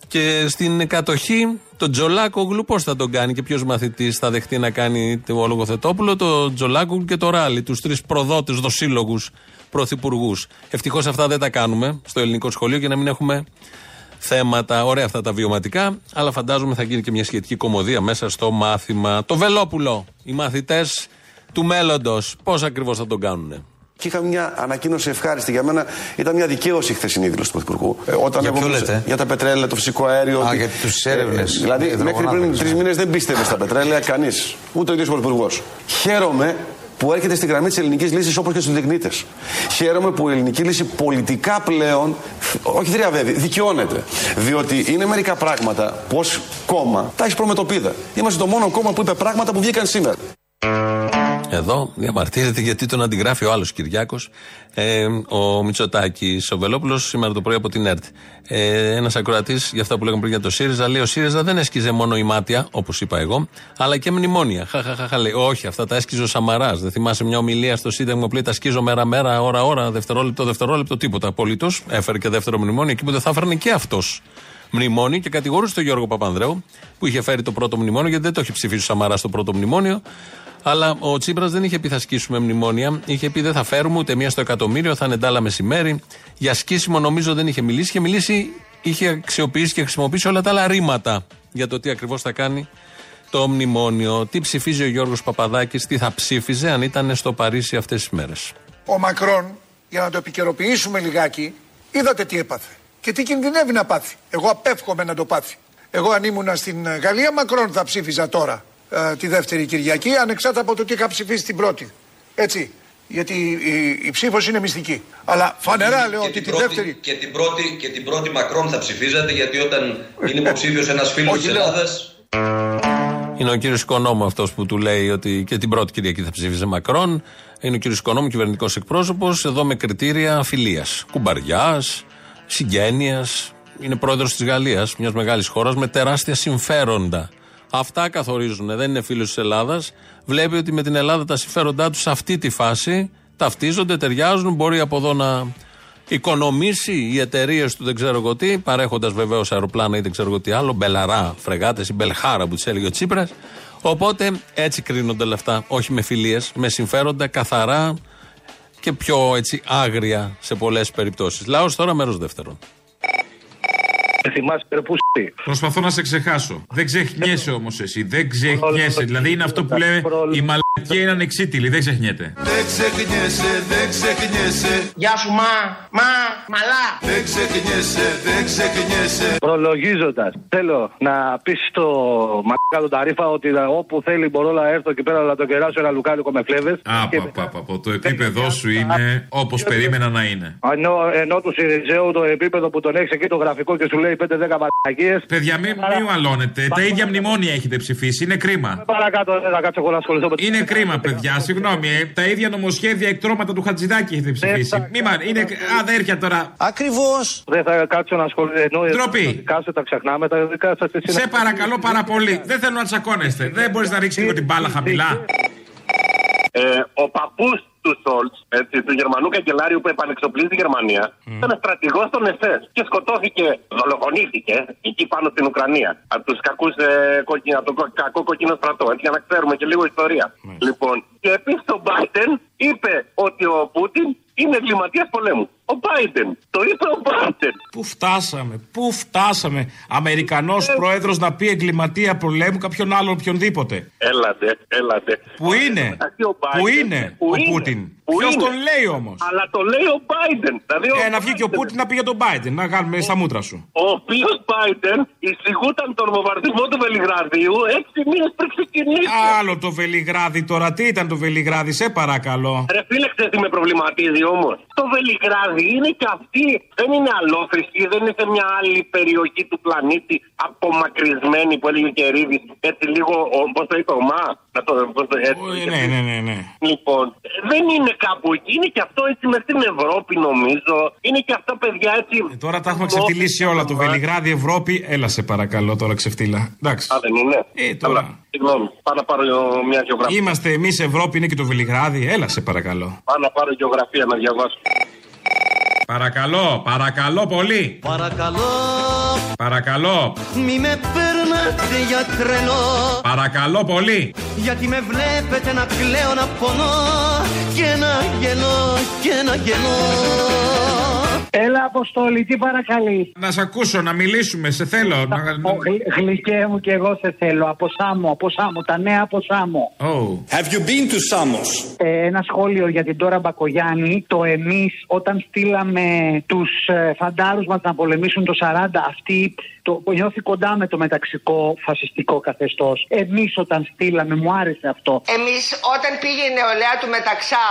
Και στην κατοχή, τον Τζολάκογλου πώς θα τον κάνει και ποιος μαθητής θα δεχτεί να κάνει το λογοθετόπουλο, το Τζολάκογλου και το Ράλι, τους τρεις προδότες δοσύλλογους πρωθυπουργούς. Ευτυχώς αυτά δεν τα κάνουμε στο ελληνικό σχολείο για να μην έχουμε θέματα. Ωραία αυτά τα βιωματικά, αλλά φαντάζομαι θα γίνει και μια σχετική κομμωδία μέσα στο μάθημα. Το Βελόπουλο, οι μαθητές του μέλλοντος, πώς ακριβώς θα τον κάνουν. Και είχα μια ανακοίνωση ευχάριστη για μένα. Ήταν μια δικαίωση η χθεσινή δήλωση του Πρωθυπουργού. Ε, όταν για ποιο λέτε; Για τα πετρέλαια, το φυσικό αέριο. Α, για τους έρευνε. Ε, δηλαδή, μέχρι πριν τρεις μήνες δεν πίστευε στα πετρέλαια κανείς. Ούτε ο ίδιος ο Πρωθυπουργός. Χαίρομαι που έρχεται στη γραμμή της ελληνικής λύσης όπως και στους δεικνύτε. Χαίρομαι που η ελληνική λύση πολιτικά πλέον, όχι θριαβεύει, δικαιώνεται. Διότι είναι μερικά πράγματα που ως κόμμα τα έχεις προμετωπίδα. Είμαστε το μόνο κόμμα που είπε πράγματα που βγήκαν σήμερα. Εδώ διαμαρτύρεται γιατί τον αντιγράφει ο άλλος Κυριάκος, ε, ο Μητσοτάκης. Ο Βελόπουλος σήμερα το πρωί από την ΕΡΤ. Ε, Ένας ακροατής για αυτά που λέγαμε πριν για το ΣΥΡΙΖΑ λέει: Ο ΣΥΡΙΖΑ δεν έσκιζε μόνο η μάτια, όπως είπα εγώ, αλλά και μνημόνια. Χαχαχαχα λέει: Όχι, αυτά τα έσκιζε ο Σαμαράς. Δεν θυμάσαι μια ομιλία στο Σύνταγμα που λέει: Τα σκίζω μέρα-μέρα, ώρα-ώρα, δευτερόλεπτο, δευτερόλεπτο, τίποτα απολύτως. Έφερε και δεύτερο μνημόνιο εκεί που δεν θα έφερνε και αυτός μνημόνιο και κατηγορούσε τον Γιώργο Παπανδρέου που είχε φέρει το πρώτο μνημόνιο γιατί δεν το είχε ψηφίσει ο Σαμαράς στο πρώτο μνημόνιο. Αλλά ο Τσίπρας δεν είχε πει θα σκίσουμε μνημόνια. Είχε πει δεν θα φέρουμε ούτε μία στο εκατομμύριο, θα είναι ντάλα μεσημέρι. Για σκίσιμο νομίζω δεν είχε μιλήσει. Είχε μιλήσει, είχε αξιοποιήσει και χρησιμοποιήσει όλα τα άλλα ρήματα για το τι ακριβώς θα κάνει το μνημόνιο. Τι ψηφίζει ο Γιώργος Παπαδάκης, τι θα ψήφιζε αν ήταν στο Παρίσι αυτές τις μέρες. Ο Μακρόν, για να το επικαιροποιήσουμε λιγάκι, είδατε τι έπαθε και τι κινδυνεύει να πάθει. Εγώ απέφχομαι να το πάθει. Εγώ αν ήμουνα στην Γαλλία, Μακρόν θα ψήφιζα τώρα ε, τη δεύτερη Κυριακή, ανεξάρτητα από το τι είχα ψηφίσει την πρώτη. Έτσι. Γιατί η, η ψήφος είναι μυστική. Αλλά φανερά λέω ότι την τη δεύτερη. Και την, πρώτη, και την πρώτη Μακρόν θα ψηφίζατε, γιατί όταν είναι υποψήφιος ένας φίλος της Ελλάδα. Είναι ο κύριος Οικονόμου αυτός που του λέει ότι και την πρώτη Κυριακή θα ψήφιζε Μακρόν. Είναι ο κύριος Οικονόμου, κυβερνητικός εκπρόσωπος, εδώ με κριτήρια φιλίας. Κουμπαριάς, συγγένειας. Είναι πρόεδρος της Γαλλίας, μιας μεγάλης χώρας με τεράστια συμφέροντα. Αυτά καθορίζουν. Δεν είναι φίλος της Ελλάδας. Βλέπει ότι με την Ελλάδα τα συμφέροντά τους σε αυτή τη φάση ταυτίζονται, ταιριάζουν. Μπορεί από εδώ να οικονομήσει οι εταιρείες του δεν ξέρω εγώ τι, παρέχοντας βεβαίως αεροπλάνα ή δεν ξέρω εγώ τι άλλο, μπελαρά, φρεγάτες ή μπελχάρα που τη έλεγε ο Τσίπρας. Οπότε έτσι κρίνονται όλα αυτά. Όχι με φιλίες, με συμφέροντα καθαρά και πιο έτσι άγρια σε πολλές περιπτώσεις. Λαός τώρα μέρος δεύτερον. Θυμάσαι περπούστη. Προσπαθώ να σε ξεχάσω. Δεν ξεχνιέσαι όμως εσύ. Δεν ξεχνιέσαι. Δηλαδή είναι αυτό που λέμε η μαλακία είναι ανεξίτηλη. Δεν ξεχνιέται. Δεν ξεχνιέσαι, δεν ξεχνιέσαι. Γεια σου, μα, μα, μαλά. Δεν ξεχνιέσαι, δεν ξεχνιέσαι. Προλογίζοντας, θέλω να πεις στο μακά τον Ταρίφα ότι όπου θέλει μπορώ να έρθω εκεί πέρα να το κεράσω ένα λουκάνικο με φλέβες. Από το επίπεδο σου είναι όπως περίμενα να είναι. Ενώ, ενώ του Σιριζέου το επίπεδο που τον έχεις εκεί το γραφικό και σου λέει 5-10 μαλακίες. Παιδιά, μην μη αλώνετε. Τα ίδια μνημόνια έχετε ψηφίσει. Είναι κρίμα. Παρακάτω, δεν θα κάτσω εγώ να ασχοληθώ με Είναι κρίμα, παιδιά. Συγγνώμη. Ε. Τα ίδια νομοσχέδια εκτρώματα του Χατζηδάκη έχετε ψηφίσει. Μη μα, είναι αδέρφια τώρα. Ακριβώς. Δεν θα κάτσω να ασχοληθώ. Ντροπή. Κάσε τα ξεχνάμε τα δικά σας. Σε παρακαλώ πάρα πολύ. Δεν θέλω να τσακώνεστε. Δεν μπορείς να ρίξεις λίγο την μπάλα χαμηλά. Ε, ο παππούς του Σόλτ, του Γερμανού καγκελάριου που επανεξοπλίζει τη Γερμανία, mm. ήταν στρατηγός των ΕΣΕΣ και σκοτώθηκε, δολοφονήθηκε εκεί πάνω στην Ουκρανία. Από τους κακούς ε, από τον κακό κοκκινό στρατό. Έτσι, για να ξέρουμε και λίγο ιστορία. Mm. Λοιπόν, και επίσης ο Μπάιντεν είπε ότι ο Πούτιν είναι εγκληματίας πολέμου. Ο Biden. Το είπε ο Biden. Πού φτάσαμε, πού φτάσαμε. Αμερικανός ε... πρόεδρος να πει εγκληματία πολέμου κάποιον άλλον οποιονδήποτε. Έλατε, έλατε. Πού είναι, Πού είναι ο Πούτιν; Ποιος τον λέει όμως; Αλλά το λέει ο Biden. Δηλαδή ε, να βγει και ο Πούτιν να πει για τον Biden, να κάνουμε στα μούτρα σου. Ο οποίος Biden εισηγούταν τον βομβαρδισμό του Βελιγραδίου έξι μήνες πριν ξεκινήσει. Άλλο το Βελιγράδι τώρα, τι ήταν το Βελιγράδι, σε παρακαλώ. Ρε φίλε, τι με προβληματίζει όμως; Το Βελιγράδι είναι και αυτή, δεν είναι αλόφρυσκη, δεν είναι σε μια άλλη περιοχή του πλανήτη απομακρυσμένη που έλεγε ο Κερίδη. Έτσι λίγο, πώς το είπε, ο Μα. Να το, πώς το, έτσι, ναι, ναι, ναι, ναι. Λοιπόν, δεν είναι κάπου εκεί. Είναι και αυτό έτσι μες στην Ευρώπη, νομίζω. Είναι και αυτό, παιδιά, έτσι. Ε, τώρα τα έχουμε ξεφτυλίσει όλα. Το Βελιγράδι, Ευρώπη. Έλα σε παρακαλώ τώρα ξεφτύλα. Εντάξει. Α, δεν είναι. Ε, τώρα. Συγγνώμη, πάω να πάρω μια γεωγραφία. Είμαστε εμείς Ευρώπη, είναι και το Βελιγράδι. Έλα σε παρακαλώ. Πάω να πάρω γεωγραφία να διαβάσω. Παρακαλώ, παρακαλώ πολύ. Παρακαλώ. Παρακαλώ. Μη με παίρνετε για τρελό. Παρακαλώ πολύ. Γιατί με βλέπετε να κλαίω, να πονώ και να γελώ και να γελώ. Έλα, Αποστόλη, τι παρακαλείς. Να σε ακούσω, να μιλήσουμε, σε θέλω. Να... Γλυκέ μου και εγώ σε θέλω. Από Σάμο, από Σάμο, τα νέα από Σάμο. Oh. Have you been to Samos? Ε, ένα σχόλιο για την Τώρα Μπακογιάννη. Το εμείς, όταν στείλαμε τους ε, φαντάρους μας να πολεμήσουν το 40, αυτοί το νιώθει κοντά με το μεταξικό φασιστικό καθεστώς. Εμείς όταν στείλαμε, μου άρεσε αυτό. Εμείς όταν πήγε η νεολαία του μεταξά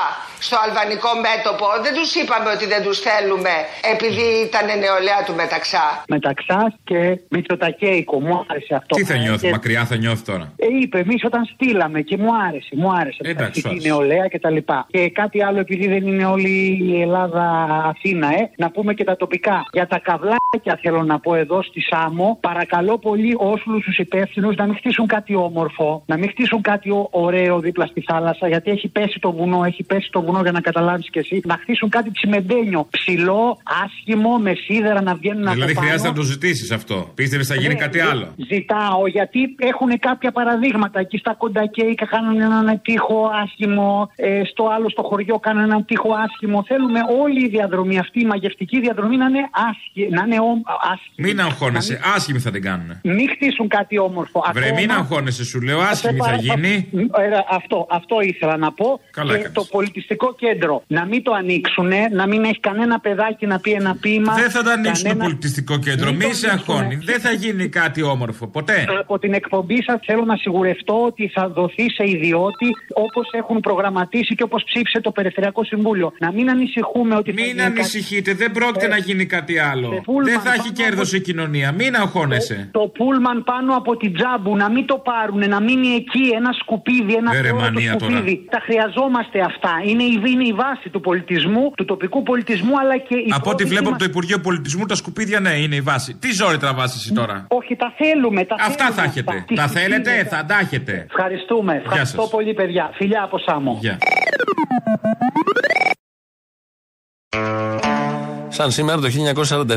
στο αλβανικό μέτωπο, δεν τους είπαμε ότι δεν τους θέλουμε επειδή ήταν νεολαία του Μεταξά. Μεταξά και Μητσοτακέικο, μου άρεσε αυτό. Τι θα Ε, νιώθει, και- μακριά θα νιώθει τώρα. Ε, είπε, εμείς όταν στείλαμε και μου άρεσε, μου άρεσε. Εντάξει, αυτή σου η άρεσε. νεολαία και τα λοιπά. Και κάτι άλλο, επειδή δεν είναι όλη η Ελλάδα Αθήνα, ε, να πούμε και τα τοπικά. Για τα καβλάκια θέλω να πω εδώ στη Σάμο, παρακαλώ πολύ όλου τους υπεύθυνους να μην χτίσουν κάτι όμορφο, να μην χτίσουν κάτι ω- ωραίο δίπλα στη θάλασσα, γιατί έχει πέσει το βουνό, έχει πέσει το βουνό για να καταλάβεις κι εσύ. Να χτίσουν κάτι τσιμεντένιο, ψηλό, άσχημο, με σίδερα να βγαίνουν Δηλαδή από πάνω. χρειάζεται να το ζητήσεις αυτό. Πίστευες θα γίνει Ναι, κάτι ζη- άλλο. Ζητάω γιατί έχουν κάποια παραδείγματα. Εκεί στα κοντακέικα κάνουν έναν τείχο άσχημο. ε, στο άλλο στο χωριό κάνουν έναν τείχο άσχημο. Θέλουμε όλη η διαδρομή αυτή, η μαγευτική διαδρομή να είναι άσχημη. Να είναι ο- άσχημη. Μην αγχώνεσαι, άσχημοι θα την κάνουν. Μην χτίσουν κάτι όμορφο. Βρε, Ακόμα- μην αγχώνεσαι, σου λέω, άσχημη θα παρα- γίνει. Ε, αυτό, αυτό ήθελα να πω. Καλά και έκανες. το πολιτιστικό κέντρο. Να μην το ανοίξουν, να μην έχει κανένα παιδάκι να πει ένα ποίημα. Δεν θα το ανοίξουν το κανένα- πολιτιστικό κέντρο. Μην Μη το σε ανοίξουνε. αγχώνει. Δεν θα γίνει κάτι όμορφο. Ποτέ. Από την εκπομπή σας θέλω να σιγουρευτώ ότι θα δοθεί σε ιδιώτη όπως έχουν προγραμματίσει και όπως ψήφισε το Περιφερειακό Συμβούλιο. Να μην ανησυχούμε ότι. θα Μην γίνει κάτι- ανησυχείτε, δεν πρόκειται Ε, να γίνει κάτι άλλο. ε, Πούλμαν, Δεν θα έχει πάνω κέρδος από- η κοινωνία. Μην αγχώνεσαι. Το πούλμαν πάνω από την τζάμπου να μην το πάρουν, να μείνει εκεί ένα σκουπίδι, ένα Ε, ρε, πρώτο μανία σκουπίδι. Τα χρειαζόμαστε αυτά. Είναι η, είναι η βάση του πολιτισμού, του τοπικού πολιτισμού, αλλά και η. Από ό,τι πρώτη βλέπω μα- από το Υπουργείο Πολιτισμού, τα σκουπίδια ναι, είναι η βάση. Τι ζόρι τραβά εσύ τώρα; Όχι, τα θέλουμε. Τα Αυτά θέλουμε θα έχετε. Τις Τα θέλετε, σκουπίδια. θα τα έχετε. Ευχαριστούμε. Ευχαριστώ σας. πολύ, παιδιά. Φιλιά από Σάμο. Γεια. Σαν σήμερα το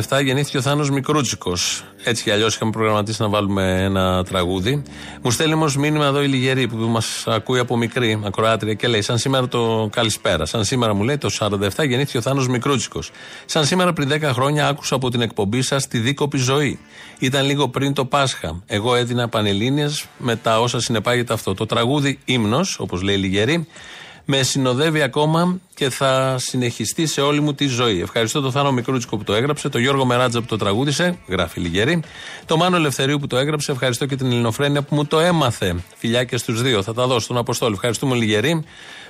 1947 γεννήθηκε ο Θάνος Μικρούτσικος. Έτσι κι αλλιώς είχαμε προγραμματίσει να βάλουμε ένα τραγούδι. Μου στέλνει όμως μήνυμα εδώ η Λιγερή που μας ακούει από μικρή ακροάτρια και λέει: Σαν σήμερα το καλησπέρα. Σαν σήμερα μου λέει το 47 γεννήθηκε ο Θάνος Μικρούτσικος. Σαν σήμερα πριν 10 χρόνια άκουσα από την εκπομπή σας τη δίκοπη ζωή. Ήταν λίγο πριν το Πάσχα. Εγώ έδινα πανελλήνιες με τα όσα συνεπάγεται αυτό. Το τραγούδι ύμνος, όπως λέει η Λιγερή, με συνοδεύει ακόμα και θα συνεχιστεί σε όλη μου τη ζωή. Ευχαριστώ τον Θάνο Μικρούτσικο που το έγραψε, τον Γιώργο Μεράτζα που το τραγούδισε, γράφει Λιγερή, τον Μάνο Ελευθερίου που το έγραψε, ευχαριστώ και την Ελληνοφρένεια που μου το έμαθε. Φιλιά και στους δύο, θα τα δώσω στον Αποστόλη. Ευχαριστούμε Λιγερή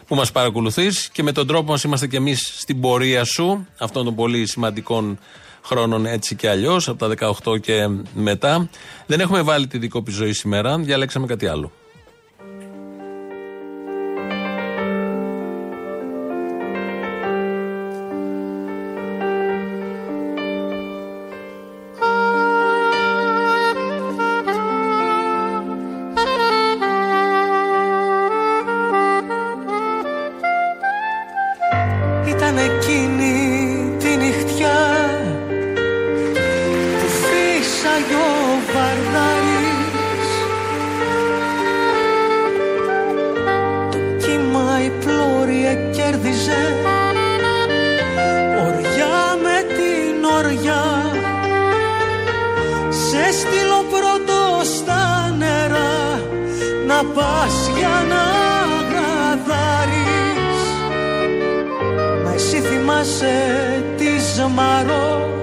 που μας παρακολουθείς και με τον τρόπο μας είμαστε κι εμείς στην πορεία σου, αυτών των πολύ σημαντικών χρόνων έτσι και αλλιώς, από τα 18 και μετά. Δεν έχουμε βάλει τη δίκοπη ζωή σήμερα, διαλέξαμε κάτι άλλο. Θυμάσαι τη Ζμαρό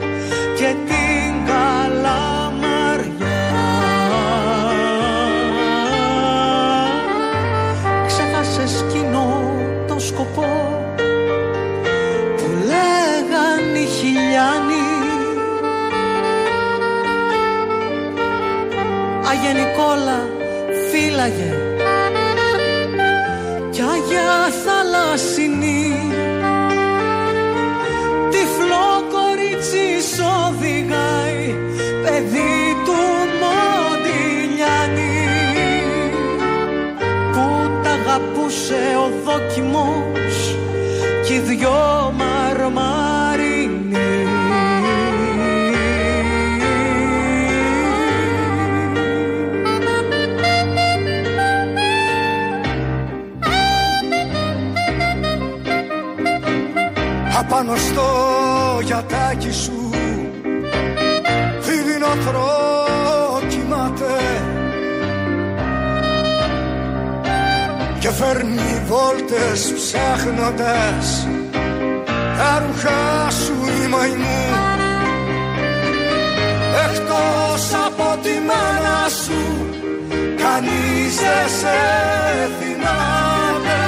και την Καλαμαριά. Ξέχασες κοινό το σκοπό που λέγαν οι χιλιάνοι. Αγενικόλα φύλαγε. Κι Αγιά θαλάσσινη δόκιμος κι οι δυο μαρμαρινοί Απάνω στο γιατάκι σου Δίδυνο κοιμάται Και φέρνει βόλτες ψάχνοντας τα ρούχα σου η μαϊμού. Εκτός από τη μάνα σου κανείς δεν σε θυμάται.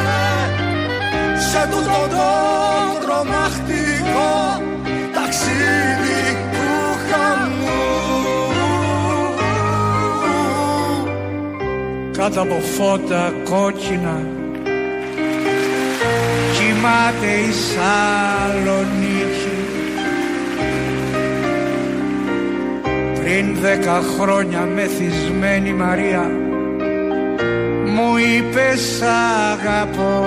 Σε τούτο το τρομακτικό ταξίδι του χαμού. Κάτω από φώτα κόκκινα κοιμάται η Σαλονίκη. Πριν δέκα χρόνια μεθυσμένη Μαρία μου είπες σ' αγαπώ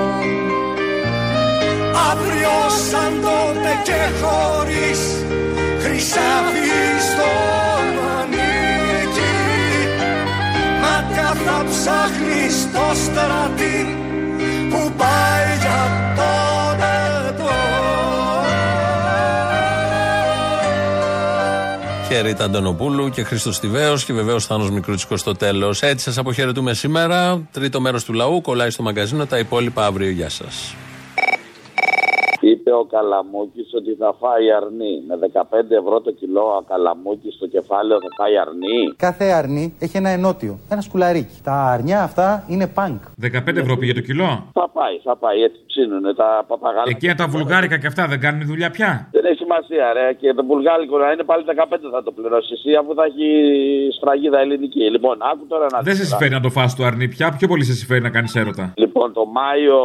Αύριο σαν τότε και χωρίς χρυσάφι στον ανήκει Μάτια θα ψάχνει στο στρατή που πάει Και Ρίτα Αντωνοπούλου και Χρήστο Τιβαίο και βεβαίω Θάνο Μικρούτσικο στο τέλο. Έτσι σα αποχαιρετούμε σήμερα. Τρίτο μέρο του λαού κολλάει στο μαγκαζίνο. Τα υπόλοιπα αύριο. Γεια σα. Είπε ο Καλαμούκη ότι θα φάει αρνί. Με 15 ευρώ το κιλό ο Καλαμούκη στο κεφάλαιο θα φάει αρνί. Κάθε αρνί έχει ένα ενότιο, ένα σκουλαρίκι. Τα αρνιά αυτά είναι πανκ. 15 ευρώ πήγε το κιλό. Θα πάει, θα πάει. Έτσι ψήνουνε τα παπαγάλα. Εκεί τα βουλγάρικα και αυτά δεν κάνουν δουλειά πια. Δεν έχει σημασία, ρε. Και το βουλγάρικο να είναι πάλι 15 θα το πληρώσεις εσύ αφού θα έχει σφραγίδα ελληνική. Λοιπόν, άκου τώρα να Δεν σε συμφέρει να το φας το αρνί πια. Πιο πολύ σε συμφέρει να κάνεις έρωτα. Λοιπόν, το Μάιο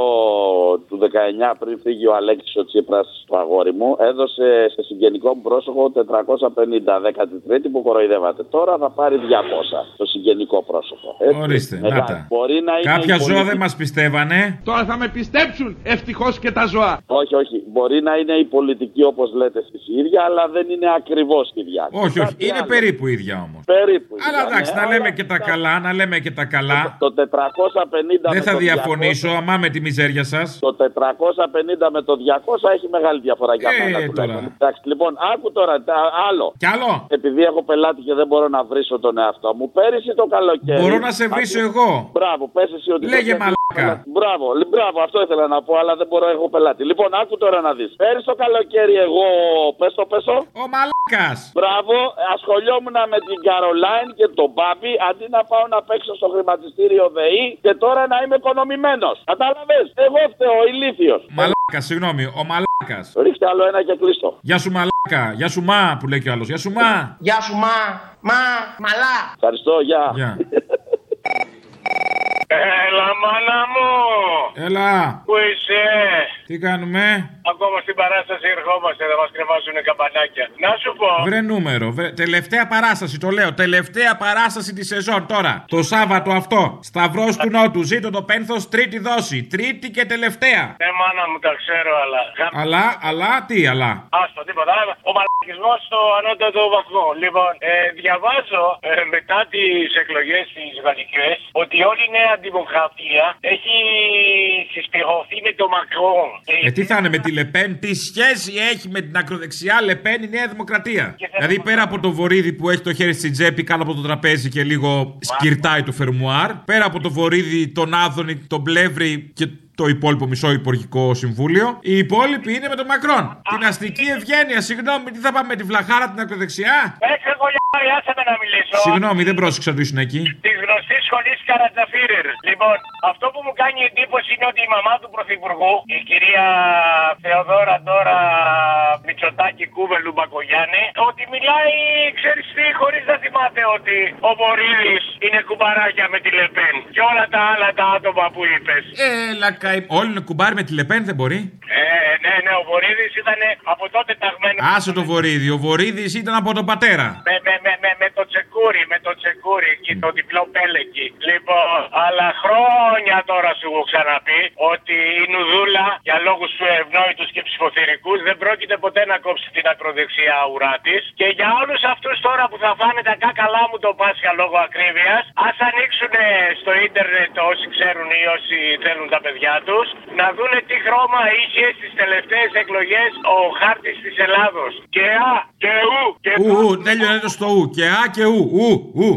του 19 πριν φύγει ο Αλέξη ο Τσίπρας στο αγόρι μου, έδωσε σε συγγενικό μου πρόσωπο 450 13η που κοροϊδεύατε. Τώρα θα πάρει 200 το συγγενικό πρόσωπο. Έτσι. Ορίστε, Μετά, να τα. Μπορεί να είναι Κάποια η ζώα πολιτική- δεν μας πιστεύανε. Τώρα θα με πιστέψουν ευτυχώς και τα ζώα. Όχι, όχι. Μπορεί να είναι η πολιτική όπως λέτε εσεί η ίδια, αλλά δεν είναι ακριβώς η ίδια. Όχι, όχι. Κάτι Είναι άλλο. περίπου ίδια όμως. Περίπου. Αλλά ίδια, εντάξει, ναι, να λέμε αλλά και τα καλά, να λέμε και τα καλά. Το 450 Δεν με θα το διαφωνήσω, 200 αμά με τη μιζέρια σας. Το 450 με το 200 έχει μεγάλη διαφορά για Ε, μένα. τώρα. τουλάχιστον. Εντάξει, λοιπόν, άκου τώρα τα- άλλο. Κι άλλο; Επειδή έχω πελάτη και δεν μπορώ να βρίσω τον εαυτό μου, πέρυσι το καλοκαίρι. Μπορώ να σε βρίσω εγώ. Μπράβο, πες εσύ ότι. Λέγε το- μαλάκα. Μπράβο, λι- μπράβο, αυτό ήθελα να πω, αλλά δεν μπορώ, έχω πελάτη. Λοιπόν, άκου τώρα να δεις. Πέρυσι το καλοκαίρι, εγώ. Πες το, πες το. Ο μαλάκας. Μπράβο, ασχολιόμουν με την Καρολάιν και τον Μπάμπη αντί να πάω να παίξω στο χρηματιστήριο ΔΕΗ και τώρα να είμαι οικονομημένος. Κατάλαβες, εγώ φταίω, ηλίθιος. Μαλάκας, συγγνώμη, ο μαλάκας. Ρίξτε άλλο ένα και κλείστο. Γεια σου μαλάκα, γεια σου μα που λέει κι ο άλλος. Γεια σου μα. Γεια σου μα, μα, μαλά. Ευχαριστώ, γεια. Γεια. Έλα, μάνα μου! Έλα, Πού είσαι; τι κάνουμε; Ακόμα στην παράσταση ερχόμαστε, θα μας κρεμάσουν καμπανάκια. Να σου πω. Βρε νούμερο. Βρε... Τελευταία παράσταση, το λέω. Τελευταία παράσταση της σεζόν τώρα. Το Σάββατο αυτό. Σταυρός του Νότου. Ζήτω το πένθος τρίτη δόση. Τρίτη και τελευταία. Ναι, μάνα μου, τα ξέρω, αλλά. Αλλά, αλλά, τι, αλλά; Άστο, τίποτα. Ο μαλακισμός στο ανώτατο βαθμό. Λοιπόν, ε, διαβάζω ε, μετά τις εκλογές τις γαλλικέ ότι όλη η νέα δημοκρατία έχει συσπηρωθεί με το Μακρόν. Ε, τι θα είναι με τη Λεπέν, τι σχέση έχει με την ακροδεξιά; Λεπέν η Νέα Δημοκρατία. Δηλαδή πέρα από το βορίδι που έχει το χέρι στην τσέπη κάτω από το τραπέζι και λίγο σκυρτάει το φερμουάρ, πέρα από το βορίδι, τον Άδωνη, τον Πλεύρη και το υπόλοιπο μισό υπουργικό συμβούλιο, οι υπόλοιποι είναι με τον Μακρόν. Την αστική ευγένεια, συγγνώμη, τι θα πάμε με τη βλαχάρα την ακροδεξιά; Έξω κολλιάρι, άσε με να μιλήσω. Συγγνώμη, δεν πρόσεξα ότι ήσουν εκεί. Τη γνωστή σχολή Καρατζαφίρερ. Λοιπόν, αυτό που μου κάνει εντύπωση είναι ότι η μαμά του Πρωθυπουργού, η κυρία Θεοδόρα τώρα Μητσοτάκη Κούβελου Μπακογιάννη, ότι μιλάει, ξέρεις τι, χωρίς να θυμάται ότι ο Βορύδη είναι κουμπαράκια με τη Λεπέν. Και όλα τα άλλα τα άτομα που είπες. Έλα, καη... Όλοι είναι κουμπάρι με τη Λεπέν, δεν μπορεί. Ε, ναι, ναι, ο Βορύδης ήταν από τότε ταγμένος. Άσε το βορίδι. Ο βορίδι ήταν από τον πατέρα. Με, με, με, με, με το τσεκούρι, με το τσεκούρι εκεί, το διπλό πέλεκι. Λοιπόν, αλλά χρόνια τώρα σου έχω ξαναπεί ότι η Νουδούλα για λόγους του ευνόητους και ψηφοθυρικού δεν πρόκειται ποτέ να κόψει την ακροδεξιά ουρά της. Και για όλους αυτούς τώρα που θα φάνε τα κάκαλά μου το Πάσχα λόγω ακρίβειας, ας ανοίξουν στο ίντερνετ όσοι ξέρουν ή όσοι θέλουν τα παιδιά να δουν τι χρώμα είχε στις τελευταίες εκλογές ο χάρτης της Ελλάδος. Και α και ου και ου. Ου, το στο ου. Και α και ου. Ου, ου.